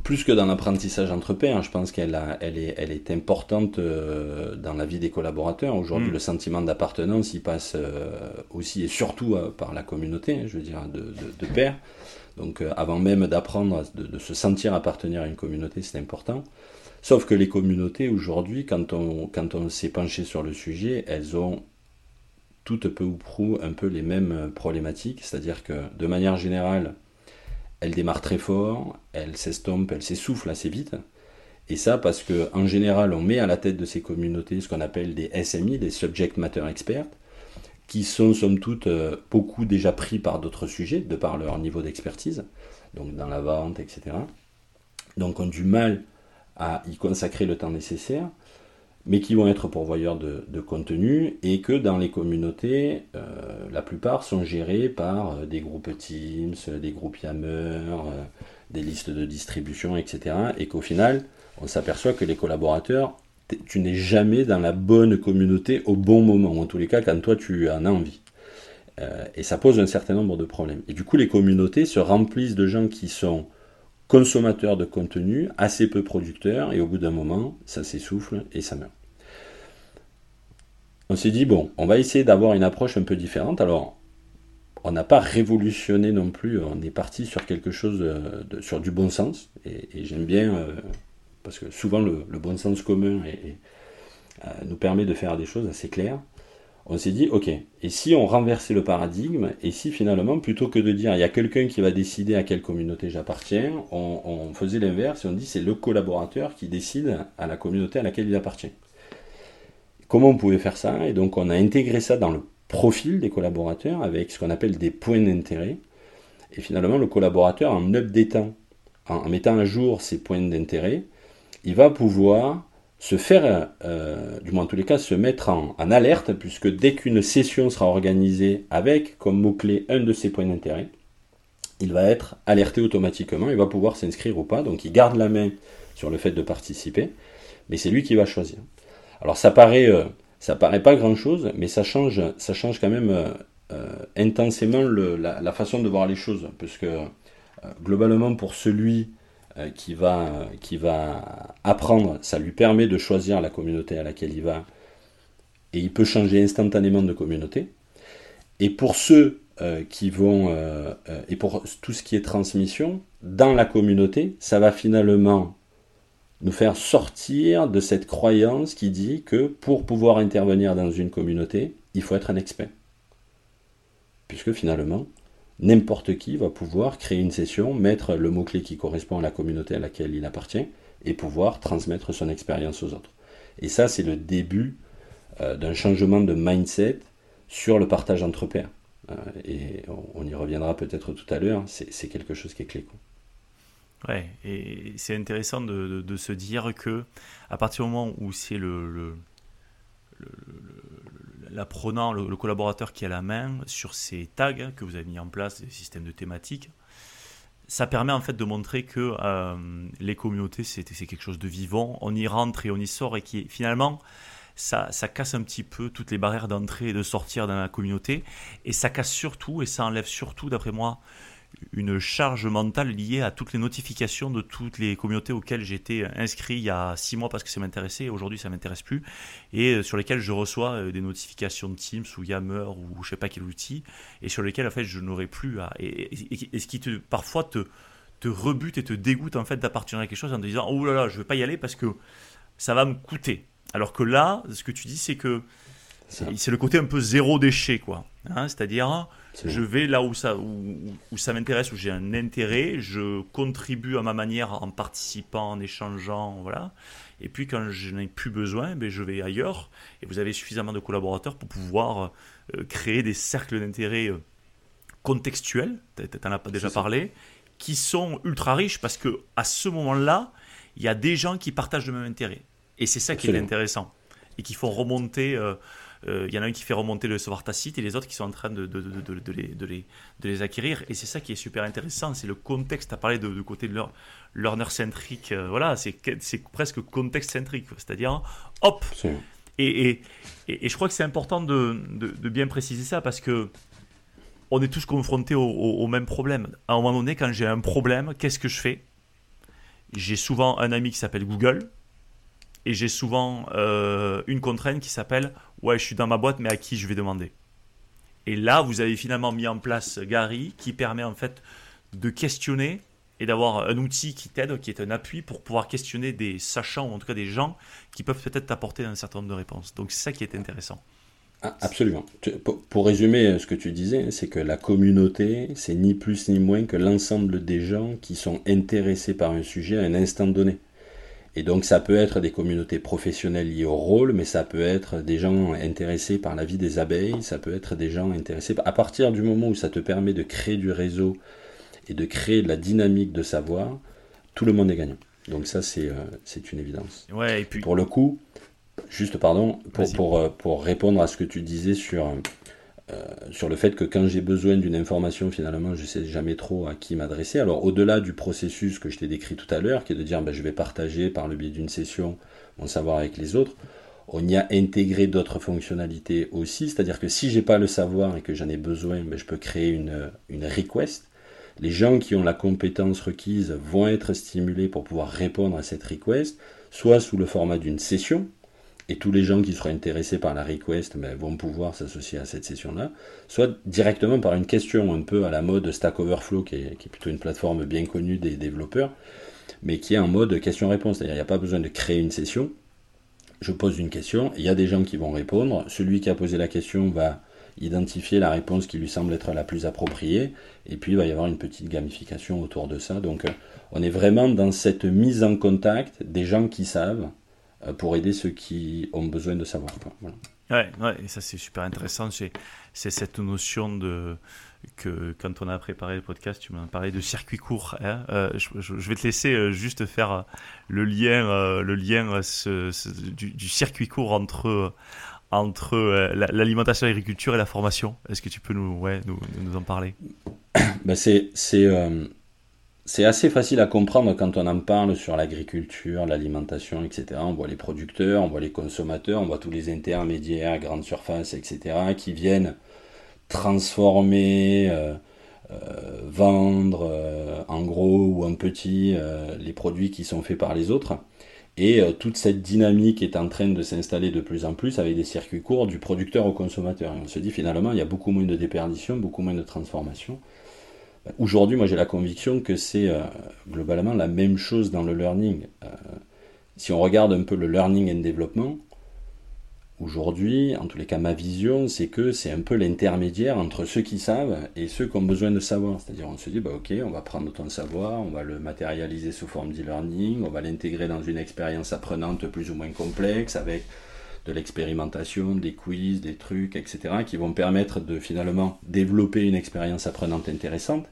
plus que dans l'apprentissage entre pairs, hein, je pense qu'elle elle est, elle est importante euh, dans la vie des collaborateurs. Aujourd'hui, mm. le sentiment d'appartenance, il passe euh, aussi et surtout euh, par la communauté, hein, je veux dire, de, de, pairs. Donc, avant même d'apprendre, de, de, se sentir appartenir à une communauté, c'est important. Sauf que les communautés, aujourd'hui, quand on, quand on s'est penché sur le sujet, elles ont toutes peu ou prou un peu les mêmes problématiques. C'est-à-dire que, de manière générale, elle démarre très fort, elle s'estompe, elle s'essouffle assez vite. Et ça parce que en général, on met à la tête de ces communautés ce qu'on appelle des SMI, des subject matter experts, qui sont somme toute euh, beaucoup déjà pris par d'autres sujets, de par leur niveau d'expertise, donc dans la vente, etc. Donc ont du mal à y consacrer le temps nécessaire, mais qui vont être pourvoyeurs de, contenu, et que dans les communautés, euh, la plupart sont gérés par euh, des groupes Teams, des groupes Yammer, des listes de distribution, etc. Et qu'au final, on s'aperçoit que les collaborateurs tu n'es jamais dans la bonne communauté au bon moment, ou en tous les cas quand toi tu en as envie. Euh, et ça pose un certain nombre de problèmes. Et du coup, les communautés se remplissent de gens qui sont consommateurs de contenu, assez peu producteurs, et au bout d'un moment, ça s'essouffle et ça meurt. On s'est dit, bon, on va essayer d'avoir une approche un peu différente. Alors, on n'a pas révolutionné non plus, on est parti sur quelque chose, de, sur du bon sens, et, j'aime bien euh, parce que souvent le, bon sens commun euh, nous permet de faire des choses assez claires. On s'est dit, ok, et si on renversait le paradigme, et si finalement, plutôt que de dire il y a quelqu'un qui va décider à quelle communauté j'appartiens, on, faisait l'inverse et on dit c'est le collaborateur qui décide à la communauté à laquelle il appartient. Comment on pouvait faire ça Et donc on a intégré ça dans le profil des collaborateurs avec ce qu'on appelle des points d'intérêt. Et finalement, le collaborateur, en updatant, en mettant à jour ses points d'intérêt, il va pouvoir se faire, euh, du moins en tous les cas, se mettre en, alerte, puisque dès qu'une session sera organisée avec comme mot-clé un de ses points d'intérêt, il va être alerté automatiquement, il va pouvoir s'inscrire ou pas, donc il garde la main sur le fait de participer, mais c'est lui qui va choisir. Alors ça paraît, euh, ça paraît pas grand-chose, mais ça change, quand même euh, intensément la, façon de voir les choses, parce que globalement pour celui euh, qui, va, apprendre, ça lui permet de choisir la communauté à laquelle il va, et il peut changer instantanément de communauté. Et pour ceux euh, qui vont, euh, et pour tout ce qui est transmission, dans la communauté, ça va finalement nous faire sortir de cette croyance qui dit que pour pouvoir intervenir dans une communauté, il faut être un expert. Puisque finalement, n'importe qui va pouvoir créer une session, mettre le mot-clé qui correspond à la communauté à laquelle il appartient et pouvoir transmettre son expérience aux autres. Et ça, c'est le début euh, d'un changement de mindset sur le partage entre pairs. Euh, et on, y reviendra peut-être tout à l'heure, c'est quelque chose qui est clé. Ouais, et c'est intéressant de, se dire que à partir du moment où c'est le l'apprenant, le, collaborateur qui a la main sur ces tags que vous avez mis en place, des systèmes de thématiques, ça permet en fait de montrer que euh, les communautés, c'est quelque chose de vivant, on y rentre et on y sort, et qui finalement, ça, ça casse un petit peu toutes les barrières d'entrée et de sortir dans la communauté, et ça casse surtout, et ça enlève surtout, d'après moi, une charge mentale liée à toutes les notifications de toutes les communautés auxquelles j'étais inscrit il y a six mois parce que ça m'intéressait. Aujourd'hui ça m'intéresse plus. Et euh, sur lesquelles je reçois euh, des notifications de Teams ou Yammer ou je sais pas quel outil et sur lesquels en fait je n'aurais plus à et, ce qui te parfois te te rebute et te dégoûte en fait d'appartenir à quelque chose en te disant oh là là je vais pas y aller parce que ça va me coûter. Alors que là ce que tu dis c'est que c'est le côté un peu zéro déchet quoi hein, c'est-à-dire je vais là où ça, où, ça m'intéresse, où j'ai un intérêt, je contribue à ma manière en participant, en échangeant, voilà. Et puis quand je n'ai plus besoin, ben, je vais ailleurs. Et vous avez suffisamment de collaborateurs pour pouvoir euh, créer des cercles d'intérêt euh, contextuels, tu n'en as pas déjà parlé, qui sont ultra riches parce que à ce moment-là, il y a des gens qui partagent le même intérêt. Et c'est ça qui est intéressant. Et qui font remonter... Euh, il y en a un qui fait remonter le savoir tacite et les autres qui sont en train de, de, de, de les, les, les, acquérir. Et c'est ça qui est super intéressant, c'est le contexte. à parler de, côté de leur learner-centrique, euh, voilà, c'est presque contexte-centrique. C'est-à-dire, hop et, et, et, je crois que c'est important de, bien préciser ça parce que on est tous confrontés au, au même problème. À un moment donné, quand j'ai un problème, qu'est-ce que je fais? J'ai souvent un ami qui s'appelle Google et j'ai souvent euh, une contrainte qui s'appelle ouais je suis dans ma boîte mais à qui je vais demander et là vous avez finalement mis en place Gary qui permet en fait de questionner et d'avoir un outil qui t'aide qui est un appui pour pouvoir questionner des sachants ou en tout cas des gens qui peuvent peut-être t'apporter un certain nombre de réponses donc c'est ça qui est intéressant ah, absolument. Pour résumer euh, ce que tu disais, c'est que la communauté, c'est ni plus ni moins que l'ensemble des gens qui sont intéressés par un sujet à un instant donné. Et donc ça peut être des communautés professionnelles liées au rôle, mais ça peut être des gens intéressés par la vie des abeilles, ça peut être des gens intéressés... À partir du moment où ça te permet de créer du réseau et de créer de la dynamique de savoir, tout le monde est gagnant. Donc ça, c'est euh, une évidence. Ouais, et puis... Pour le coup, juste pardon, pour, pour, euh, pour, répondre à ce que tu disais sur, euh, sur le fait que quand j'ai besoin d'une information, finalement, je ne sais jamais trop à qui m'adresser. Alors au-delà du processus que je t'ai décrit tout à l'heure, qui est de dire ben, je vais partager par le biais d'une session mon savoir avec les autres, on y a intégré d'autres fonctionnalités aussi, c'est-à-dire que si j'ai pas le savoir et que j'en ai besoin, ben, je peux créer une, une request. Les gens qui ont la compétence requise vont être stimulés pour pouvoir répondre à cette request, soit sous le format d'une session, et tous les gens qui seront intéressés par la request ben, vont pouvoir s'associer à cette session-là, soit directement par une question un peu à la mode Stack Overflow, qui est, plutôt une plateforme bien connue des développeurs, mais qui est en mode question-réponse, c'est-à-dire il n'y a pas besoin de créer une session, je pose une question, il y a des gens qui vont répondre, celui qui a posé la question va identifier la réponse qui lui semble être la plus appropriée, et puis il va y avoir une petite gamification autour de ça. Donc euh, on est vraiment dans cette mise en contact des gens qui savent, pour aider ceux qui ont besoin de savoir. Voilà. Ouais, ouais, et ça c'est super intéressant. C'est, cette notion de que quand on a préparé le podcast, tu m'as parlé de circuit court. Hein. Euh, je, vais te laisser euh, juste faire le lien, le lien du, circuit court entre entre l'alimentation, l'agriculture et la formation. Est-ce que tu peux nous, ouais, nous, nous en parler? (coughs) Ben c'est, c'est c'est assez facile à comprendre quand on en parle sur l'agriculture, l'alimentation, etc. On voit les producteurs, on voit les consommateurs, on voit tous les intermédiaires, grandes surfaces, etc. qui viennent transformer, euh, euh, vendre euh, en gros ou en petit les produits qui sont faits par les autres. Et toute cette dynamique est en train de s'installer de plus en plus avec des circuits courts du producteur au consommateur. Et on se dit finalement, il y a beaucoup moins de déperdition, beaucoup moins de transformation. Aujourd'hui, moi j'ai la conviction que c'est euh, globalement la même chose dans le learning. Euh, si on regarde un peu le learning and development, aujourd'hui, en tous les cas ma vision, c'est que c'est un peu l'intermédiaire entre ceux qui savent et ceux qui ont besoin de savoir. C'est-à-dire on se dit, bah, ok, on va prendre ton savoir, on va le matérialiser sous forme d'e-learning, on va l'intégrer dans une expérience apprenante plus ou moins complexe avec de l'expérimentation, des quiz, des trucs, etc., qui vont permettre de finalement développer une expérience apprenante intéressante,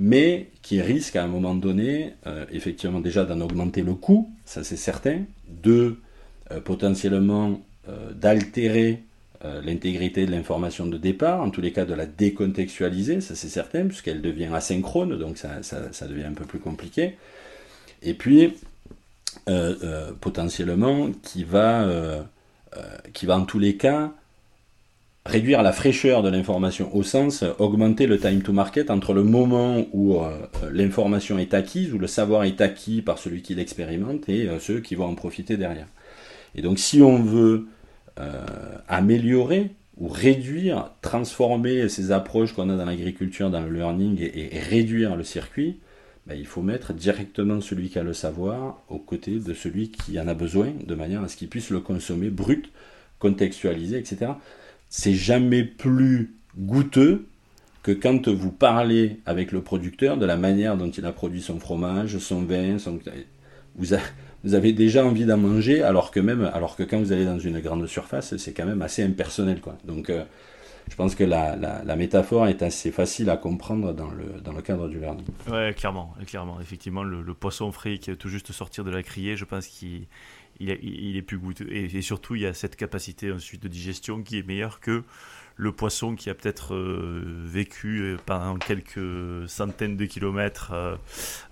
mais qui risquent à un moment donné, euh, effectivement déjà d'en augmenter le coût, ça c'est certain, de euh, potentiellement euh, d'altérer l'intégrité de l'information de départ, en tous les cas de la décontextualiser, ça c'est certain, puisqu'elle devient asynchrone, donc ça, devient un peu plus compliqué. Et puis, potentiellement, qui va qui va en tous les cas réduire la fraîcheur de l'information au sens euh, augmenter le time to market entre le moment où euh, l'information est acquise, où le savoir est acquis par celui qui l'expérimente et ceux qui vont en profiter derrière. Et donc si on veut améliorer ou réduire, transformer ces approches qu'on a dans l'agriculture, dans le learning et réduire le circuit, ben, il faut mettre directement celui qui a le savoir aux côtés de celui qui en a besoin, de manière à ce qu'il puisse le consommer brut, contextualisé, etc. C'est jamais plus goûteux que quand vous parlez avec le producteur de la manière dont il a produit son fromage, son vin, Vous, avez déjà envie d'en manger, alors que même, alors que quand vous allez dans une grande surface, c'est quand même assez impersonnel, quoi. Donc, euh, je pense que la, la, métaphore est assez facile à comprendre dans le, dans le cadre du learning. Oui, clairement, clairement. Effectivement, le, poisson frais qui est tout juste sortir de la criée, je pense qu'il il, est plus goûteux. Et, surtout, il y a cette capacité ensuite de digestion qui est meilleure que le poisson qui a peut-être euh, vécu euh, pendant quelques centaines de kilomètres euh,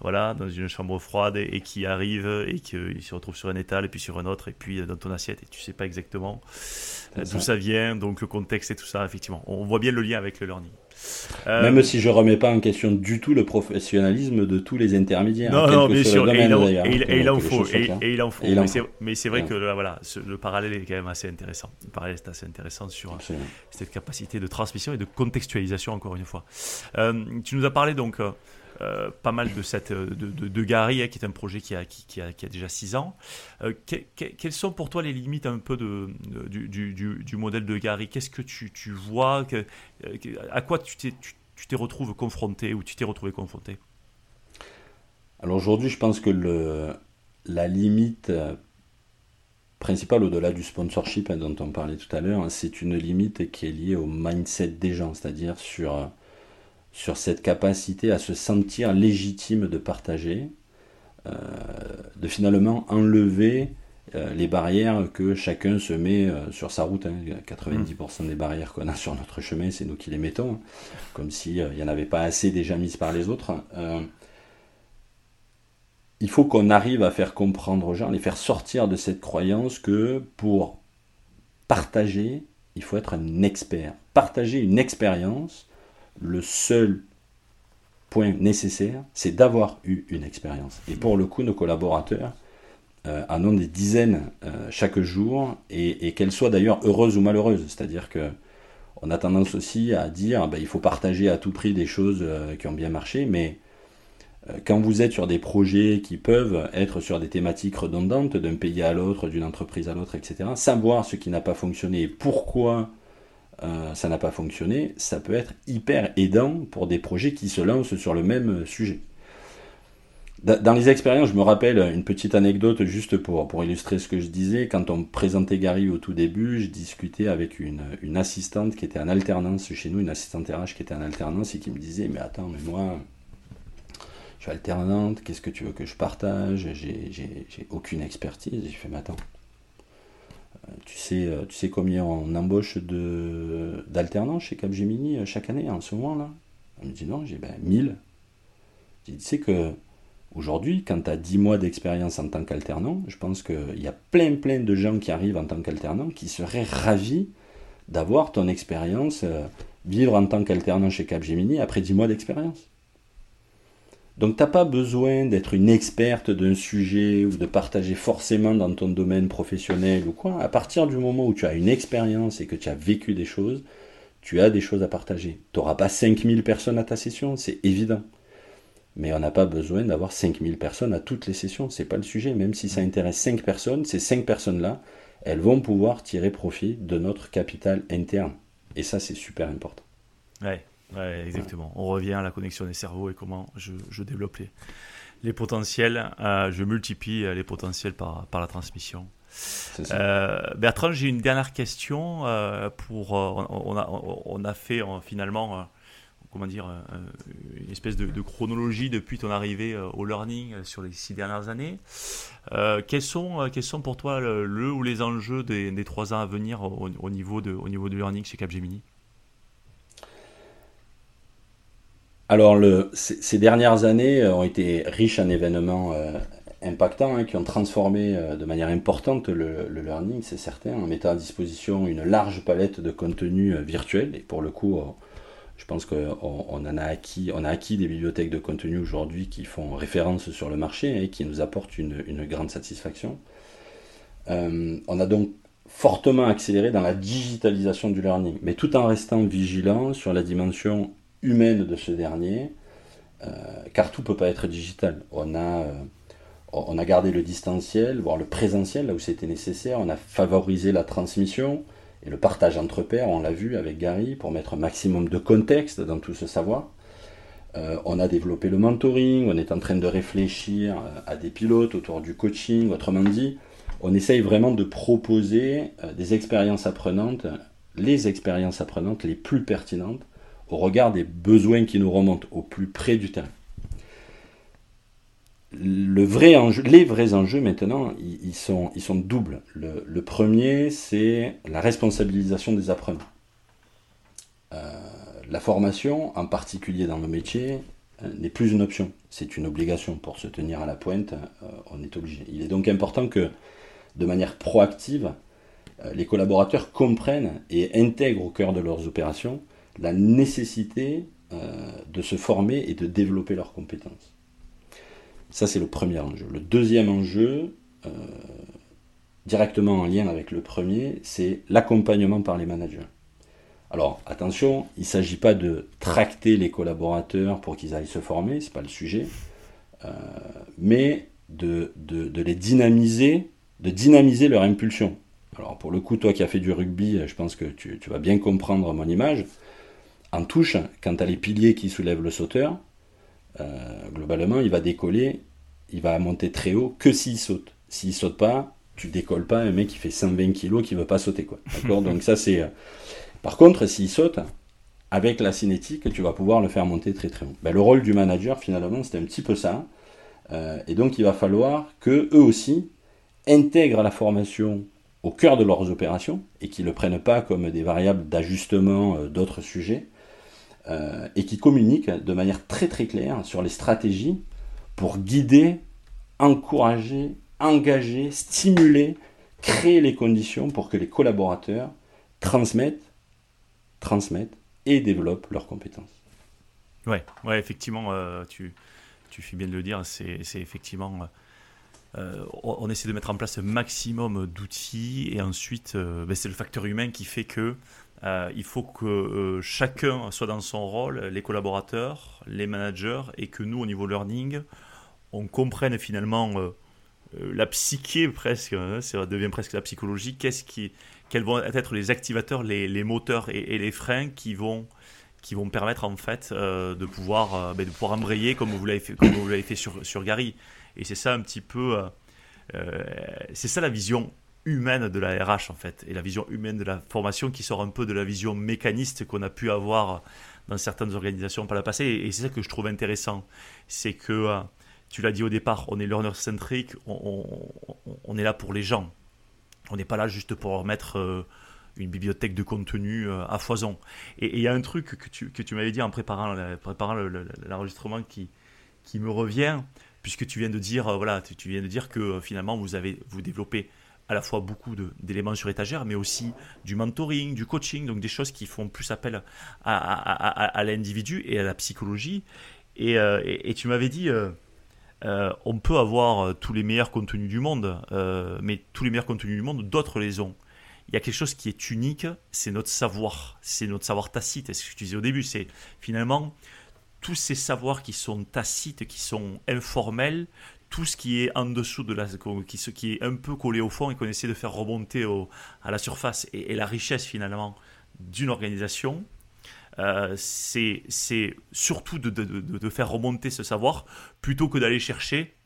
voilà, dans une chambre froide et, qui arrive et qu'il se retrouve sur un étal et puis sur un autre et puis dans ton assiette et tu sais pas exactement d'où ça vient, donc le contexte et tout ça, effectivement. On voit bien le lien avec le learning. Euh, Même si je remets pas en question du tout le professionnalisme de tous les intermédiaires. Non, non, bien sûr. et, il, en faut. Et, il en faut. mais c'est vrai que voilà, le parallèle est quand même assez intéressant. Le parallèle est assez intéressant sur cette capacité de transmission et de contextualisation, encore une fois. Euh, tu nous as parlé donc. Euh, pas mal de, cette, de, de, Gary, hein, qui est un projet qui a, qui, a, qui a déjà 6 ans. quelles sont pour toi les limites un peu du, du, modèle de Gary? Qu'est-ce que tu, tu vois que, À quoi tu t'es tu t'es retrouvé confronté ou tu t'es retrouvé confronté? Alors aujourd'hui, je pense que la limite principale au-delà du sponsorship hein, dont on parlait tout à l'heure, hein, c'est une limite qui est liée au mindset des gens, c'est-à-dire sur, sur cette capacité à se sentir légitime de partager, de finalement enlever euh, les barrières que chacun se met euh, sur sa route. 90% hein. des barrières qu'on a sur notre chemin, c'est nous qui les mettons, hein. comme s'il euh, n'y en avait pas assez déjà mises par les autres. il faut qu'on arrive à faire comprendre aux gens, les faire sortir de cette croyance que pour partager, il faut être un expert. Partager une expérience, le seul point nécessaire, c'est d'avoir eu une expérience. Et pour le coup, nos collaborateurs, euh, en ont des dizaines euh, chaque jour, et, qu'elles soient d'ailleurs heureuses ou malheureuses. C'est-à-dire que on a tendance aussi à dire ben, il faut partager à tout prix des choses euh, qui ont bien marché, mais quand vous êtes sur des projets qui peuvent être sur des thématiques redondantes d'un pays à l'autre, d'une entreprise à l'autre, etc., savoir ce qui n'a pas fonctionné et pourquoi ça n'a pas fonctionné, ça peut être hyper aidant pour des projets qui se lancent sur le même sujet. Dans les expériences, je me rappelle une petite anecdote juste pour, illustrer ce que je disais. Quand on présentait Gary au tout début, je discutais avec une, assistante qui était en alternance chez nous, une assistante RH qui était en alternance et qui me disait Mais attends, mais moi, je suis alternante, qu'est-ce que tu veux que je partage? J'ai aucune expertise. Et je fais Mais attends, euh, tu sais, euh, tu sais combien on embauche d'alternants chez Capgemini euh, chaque année en ce moment-là? Elle me dit Non, j'ai ben 1000. Je dis Tu sais que Aujourd'hui, quand tu as 10 mois d'expérience en tant qu'alternant, je pense qu'il y a plein plein de gens qui arrivent en tant qu'alternant qui seraient ravis d'avoir ton expérience, euh, vivre en tant qu'alternant chez Capgemini après 10 mois d'expérience. Donc tu n'as pas besoin d'être une experte d'un sujet ou de partager forcément dans ton domaine professionnel ou quoi. À partir du moment où tu as une expérience et que tu as vécu des choses, tu as des choses à partager. Tu n'auras pas 5000 personnes à ta session, c'est évident. Mais on n'a pas besoin d'avoir 5000 personnes à toutes les sessions, c'est pas le sujet. Même si ça intéresse 5 personnes, ces 5 personnes-là, elles vont pouvoir tirer profit de notre capital interne. Et ça, c'est super important. Ouais, exactement. On revient à la connexion des cerveaux et comment je, développe les, potentiels, euh, je multiplie les potentiels par, par la transmission. Euh, Bertrand, j'ai une dernière question. Euh, pour, on, a, on, a, fait finalement comment dire, euh, une espèce de, chronologie depuis ton arrivée euh, au learning euh, sur les six dernières années. quels, sont, quels sont pour toi le, ou les enjeux des, trois ans à venir au, niveau de, au niveau de learning chez Capgemini? Alors, ces dernières années ont été riches en événements impactants hein, qui ont transformé de manière importante le, le learning, c'est certain, en mettant à disposition une large palette de contenus virtuels. Et pour le coup, je pense qu'on on en a acquis, des bibliothèques de contenu aujourd'hui qui font référence sur le marché et qui nous apportent une, grande satisfaction. Euh, on a donc fortement accéléré dans la digitalisation du learning, mais tout en restant vigilant sur la dimension humaine de ce dernier, euh, car tout peut pas être digital. On a, euh, on a gardé le distanciel, voire le présentiel là où c'était nécessaire, on a favorisé la transmission, et le partage entre pairs, on l'a vu avec Gary, pour mettre un maximum de contexte dans tout ce savoir. Euh, on a développé le mentoring, on est en train de réfléchir à des pilotes autour du coaching, autrement dit, on essaye vraiment de proposer des expériences apprenantes, les expériences apprenantes les plus pertinentes au regard des besoins qui nous remontent au plus près du terrain les vrais enjeux maintenant, ils, sont, ils sont doubles. Le, premier, c'est la responsabilisation des apprenants. Euh, la formation, en particulier dans nos métiers, euh, n'est plus une option, c'est une obligation. Pour se tenir à la pointe, euh, on est obligé. Il est donc important que, de manière proactive, les collaborateurs comprennent et intègrent au cœur de leurs opérations la nécessité de se former et de développer leurs compétences. Ça, c'est le premier enjeu. Le deuxième enjeu, euh, directement en lien avec le premier, c'est l'accompagnement par les managers. Alors attention, il ne s'agit pas de tracter les collaborateurs pour qu'ils aillent se former, ce n'est pas le sujet, euh, mais de, les dynamiser, de dynamiser leur impulsion. Alors pour le coup, toi qui as fait du rugby, je pense que tu vas bien comprendre mon image. En touche, quand tu as les piliers qui soulèvent le sauteur, euh, globalement, il va décoller il va monter très haut que s'il saute. S'il saute pas, tu décolles pas un mec qui fait 120 kg qui veut pas sauter quoi. (laughs) D'accord? Donc ça c'est. Euh, par contre, s'il saute, avec la cinétique, tu vas pouvoir le faire monter très très haut. Ben, le rôle du manager finalement, c'est un petit peu ça. Euh, et donc il va falloir que eux aussi intègrent la formation au cœur de leurs opérations et qu'ils ne le prennent pas comme des variables d'ajustement d'autres sujets et qui communiquent de manière très très claire sur les stratégies pour guider, encourager, engager, stimuler, créer les conditions pour que les collaborateurs transmettent, transmettent et développent leurs compétences. Ouais, ouais effectivement, euh, tu, tu fais bien de le dire, c'est effectivement. Euh, on essaie de mettre en place un maximum d'outils et ensuite, euh, ben, c'est le facteur humain qui fait que il faut que chacun soit dans son rôle, les collaborateurs, les managers, et que nous, au niveau learning, on comprenne finalement euh, la psyché presque, hein, ça devient presque la psychologie, qu'est-ce qui, quels vont être les activateurs, les, moteurs et, les freins qui vont, qui vont permettre en fait euh, de, pouvoir, euh, ben, de pouvoir embrayer comme vous l'avez fait, comme vous l'avez fait sur, sur Gary. Et c'est ça un petit peu, c'est ça la vision humaine de la RH en fait, et la vision humaine de la formation qui sort un peu de la vision mécaniste qu'on a pu avoir dans certaines organisations par le passé. Et, c'est ça que je trouve intéressant, c'est que tu l'as dit au départ, on est learner-centric, on, est là pour les gens. On n'est pas là juste pour mettre euh, une bibliothèque de contenu euh, à foison. Et il y a un truc que tu, que tu m'avais dit en préparant, l'enregistrement qui, qui me revient, puisque tu viens de dire, euh, voilà, tu, viens de dire que finalement vous avez vous développez à la fois beaucoup d'éléments sur étagère, mais aussi du mentoring, du coaching, donc des choses qui font plus appel à, l'individu et à la psychologie. Et, et tu m'avais dit, euh, on peut avoir euh, tous les meilleurs contenus du monde, euh, mais tous les meilleurs contenus du monde, d'autres les ont. Il y a quelque chose qui est unique, c'est notre savoir, c'est notre savoir tacite. ce que je disais au début, c'est finalement tous ces savoirs qui sont tacites, qui sont informels, tout ce qui est en dessous de la, qui, ce qui est un peu collé au fond et qu'on essaie de faire remonter à la surface et la richesse finalement d'une organisation, euh, c'est surtout de, faire remonter ce savoir plutôt que d'aller chercher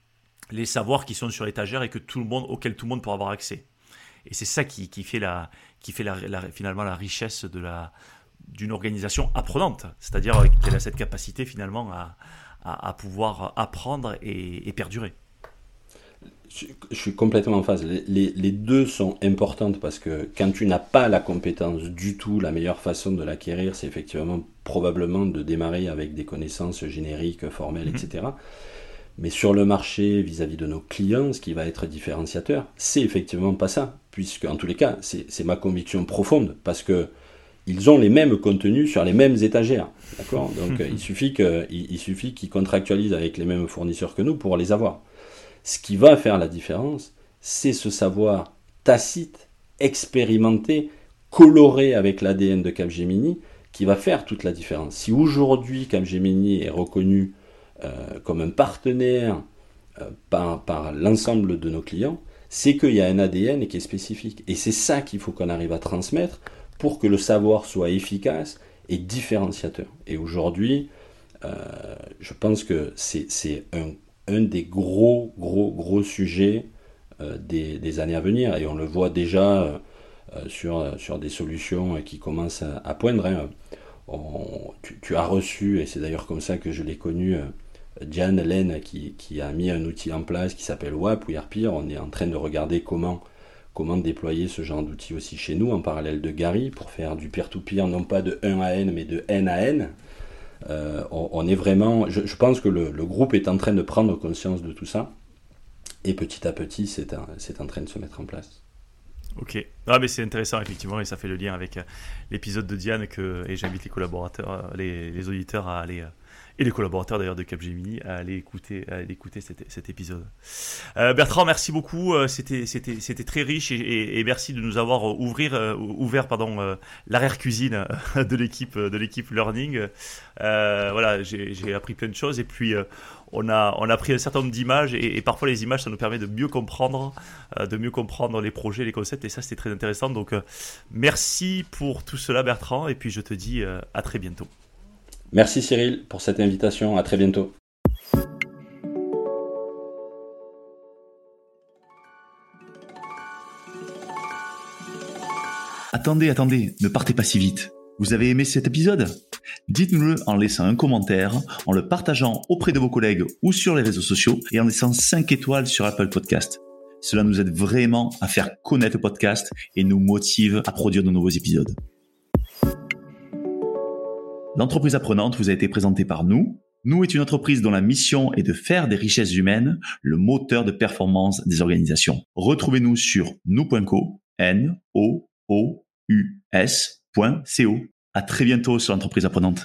les savoirs qui sont sur l'étagère et que tout le monde, auxquels tout le monde pourra avoir accès. Et c'est ça qui, fait, la, qui fait finalement la richesse de la, d'une organisation apprenante, c'est-à-dire qu'elle a cette capacité finalement à, à, pouvoir apprendre et perdurer. Je suis complètement en phase. Les, deux sont importantes parce que quand tu n'as pas la compétence du tout, la meilleure façon de l'acquérir, c'est effectivement probablement de démarrer avec des connaissances génériques, formelles, mhm. etc. Mais sur le marché, vis-à-vis de nos clients, ce qui va être différenciateur, c'est effectivement pas ça. Puisque, en tous les cas, c'est ma conviction profonde. Parce que ils ont les mêmes contenus sur les mêmes étagères. D'accord (laughs) Donc, il suffit qu'ils contractualisent avec les mêmes fournisseurs que nous pour les avoir. Ce qui va faire la différence, c'est ce savoir tacite, expérimenté, coloré avec l'ADN de Capgemini, qui va faire toute la différence. Si aujourd'hui Capgemini est reconnu euh, comme un partenaire euh, par, par l'ensemble de nos clients, c'est qu'il y a un ADN qui est spécifique. Et c'est ça qu'il faut qu'on arrive à transmettre pour que le savoir soit efficace et différenciateur. Et aujourd'hui, euh, je pense que c'est un des gros, gros, gros sujets euh, des, années à venir. Et on le voit déjà euh, sur, sur des solutions qui commencent à, poindre. Hein. tu, as reçu, et c'est d'ailleurs comme ça que je l'ai connu, Diane Len qui, qui, a mis un outil en place qui s'appelle WAP ou Airpeer. On est en train de regarder comment, comment déployer ce genre d'outil aussi chez nous, en parallèle de Gary, pour faire du peer-to-peer, non pas de 1 à N, mais de N à N. Euh, on, est vraiment, je, pense que le, groupe est en train de prendre conscience de tout ça, et petit à petit, c'est en train de se mettre en place. Ok, ah, mais c'est intéressant effectivement, et ça fait le lien avec euh, l'épisode de Diane que, et j'invite les collaborateurs, euh, les, auditeurs à aller et les collaborateurs d'ailleurs de Capgemini à aller écouter, cet, épisode. Euh, Bertrand, merci beaucoup. Euh, c'était, très riche et, merci de nous avoir ouvrir, euh, ouvert pardon, l'arrière cuisine de l'équipe, de l'équipe Learning. voilà, j'ai, appris plein de choses et puis on a, on pris un certain nombre d'images et, parfois les images, ça nous permet de mieux comprendre, de mieux comprendre les projets, les concepts et ça, c'était très intéressant. Donc, merci pour tout cela, Bertrand, et puis je te dis à très bientôt. Merci Cyril pour cette invitation, à très bientôt. Attendez, attendez, ne partez pas si vite. Vous avez aimé cet épisode? Dites-nous-le en laissant un commentaire, en le partageant auprès de vos collègues ou sur les réseaux sociaux et en laissant 5 étoiles sur Apple Podcast. Cela nous aide vraiment à faire connaître le podcast et nous motive à produire de nouveaux épisodes. L'entreprise apprenante vous a été présentée par nous. Nous est une entreprise dont la mission est de faire des richesses humaines le moteur de performance des organisations. Retrouvez-nous sur nous.co, n o o u. À très bientôt sur l'entreprise apprenante.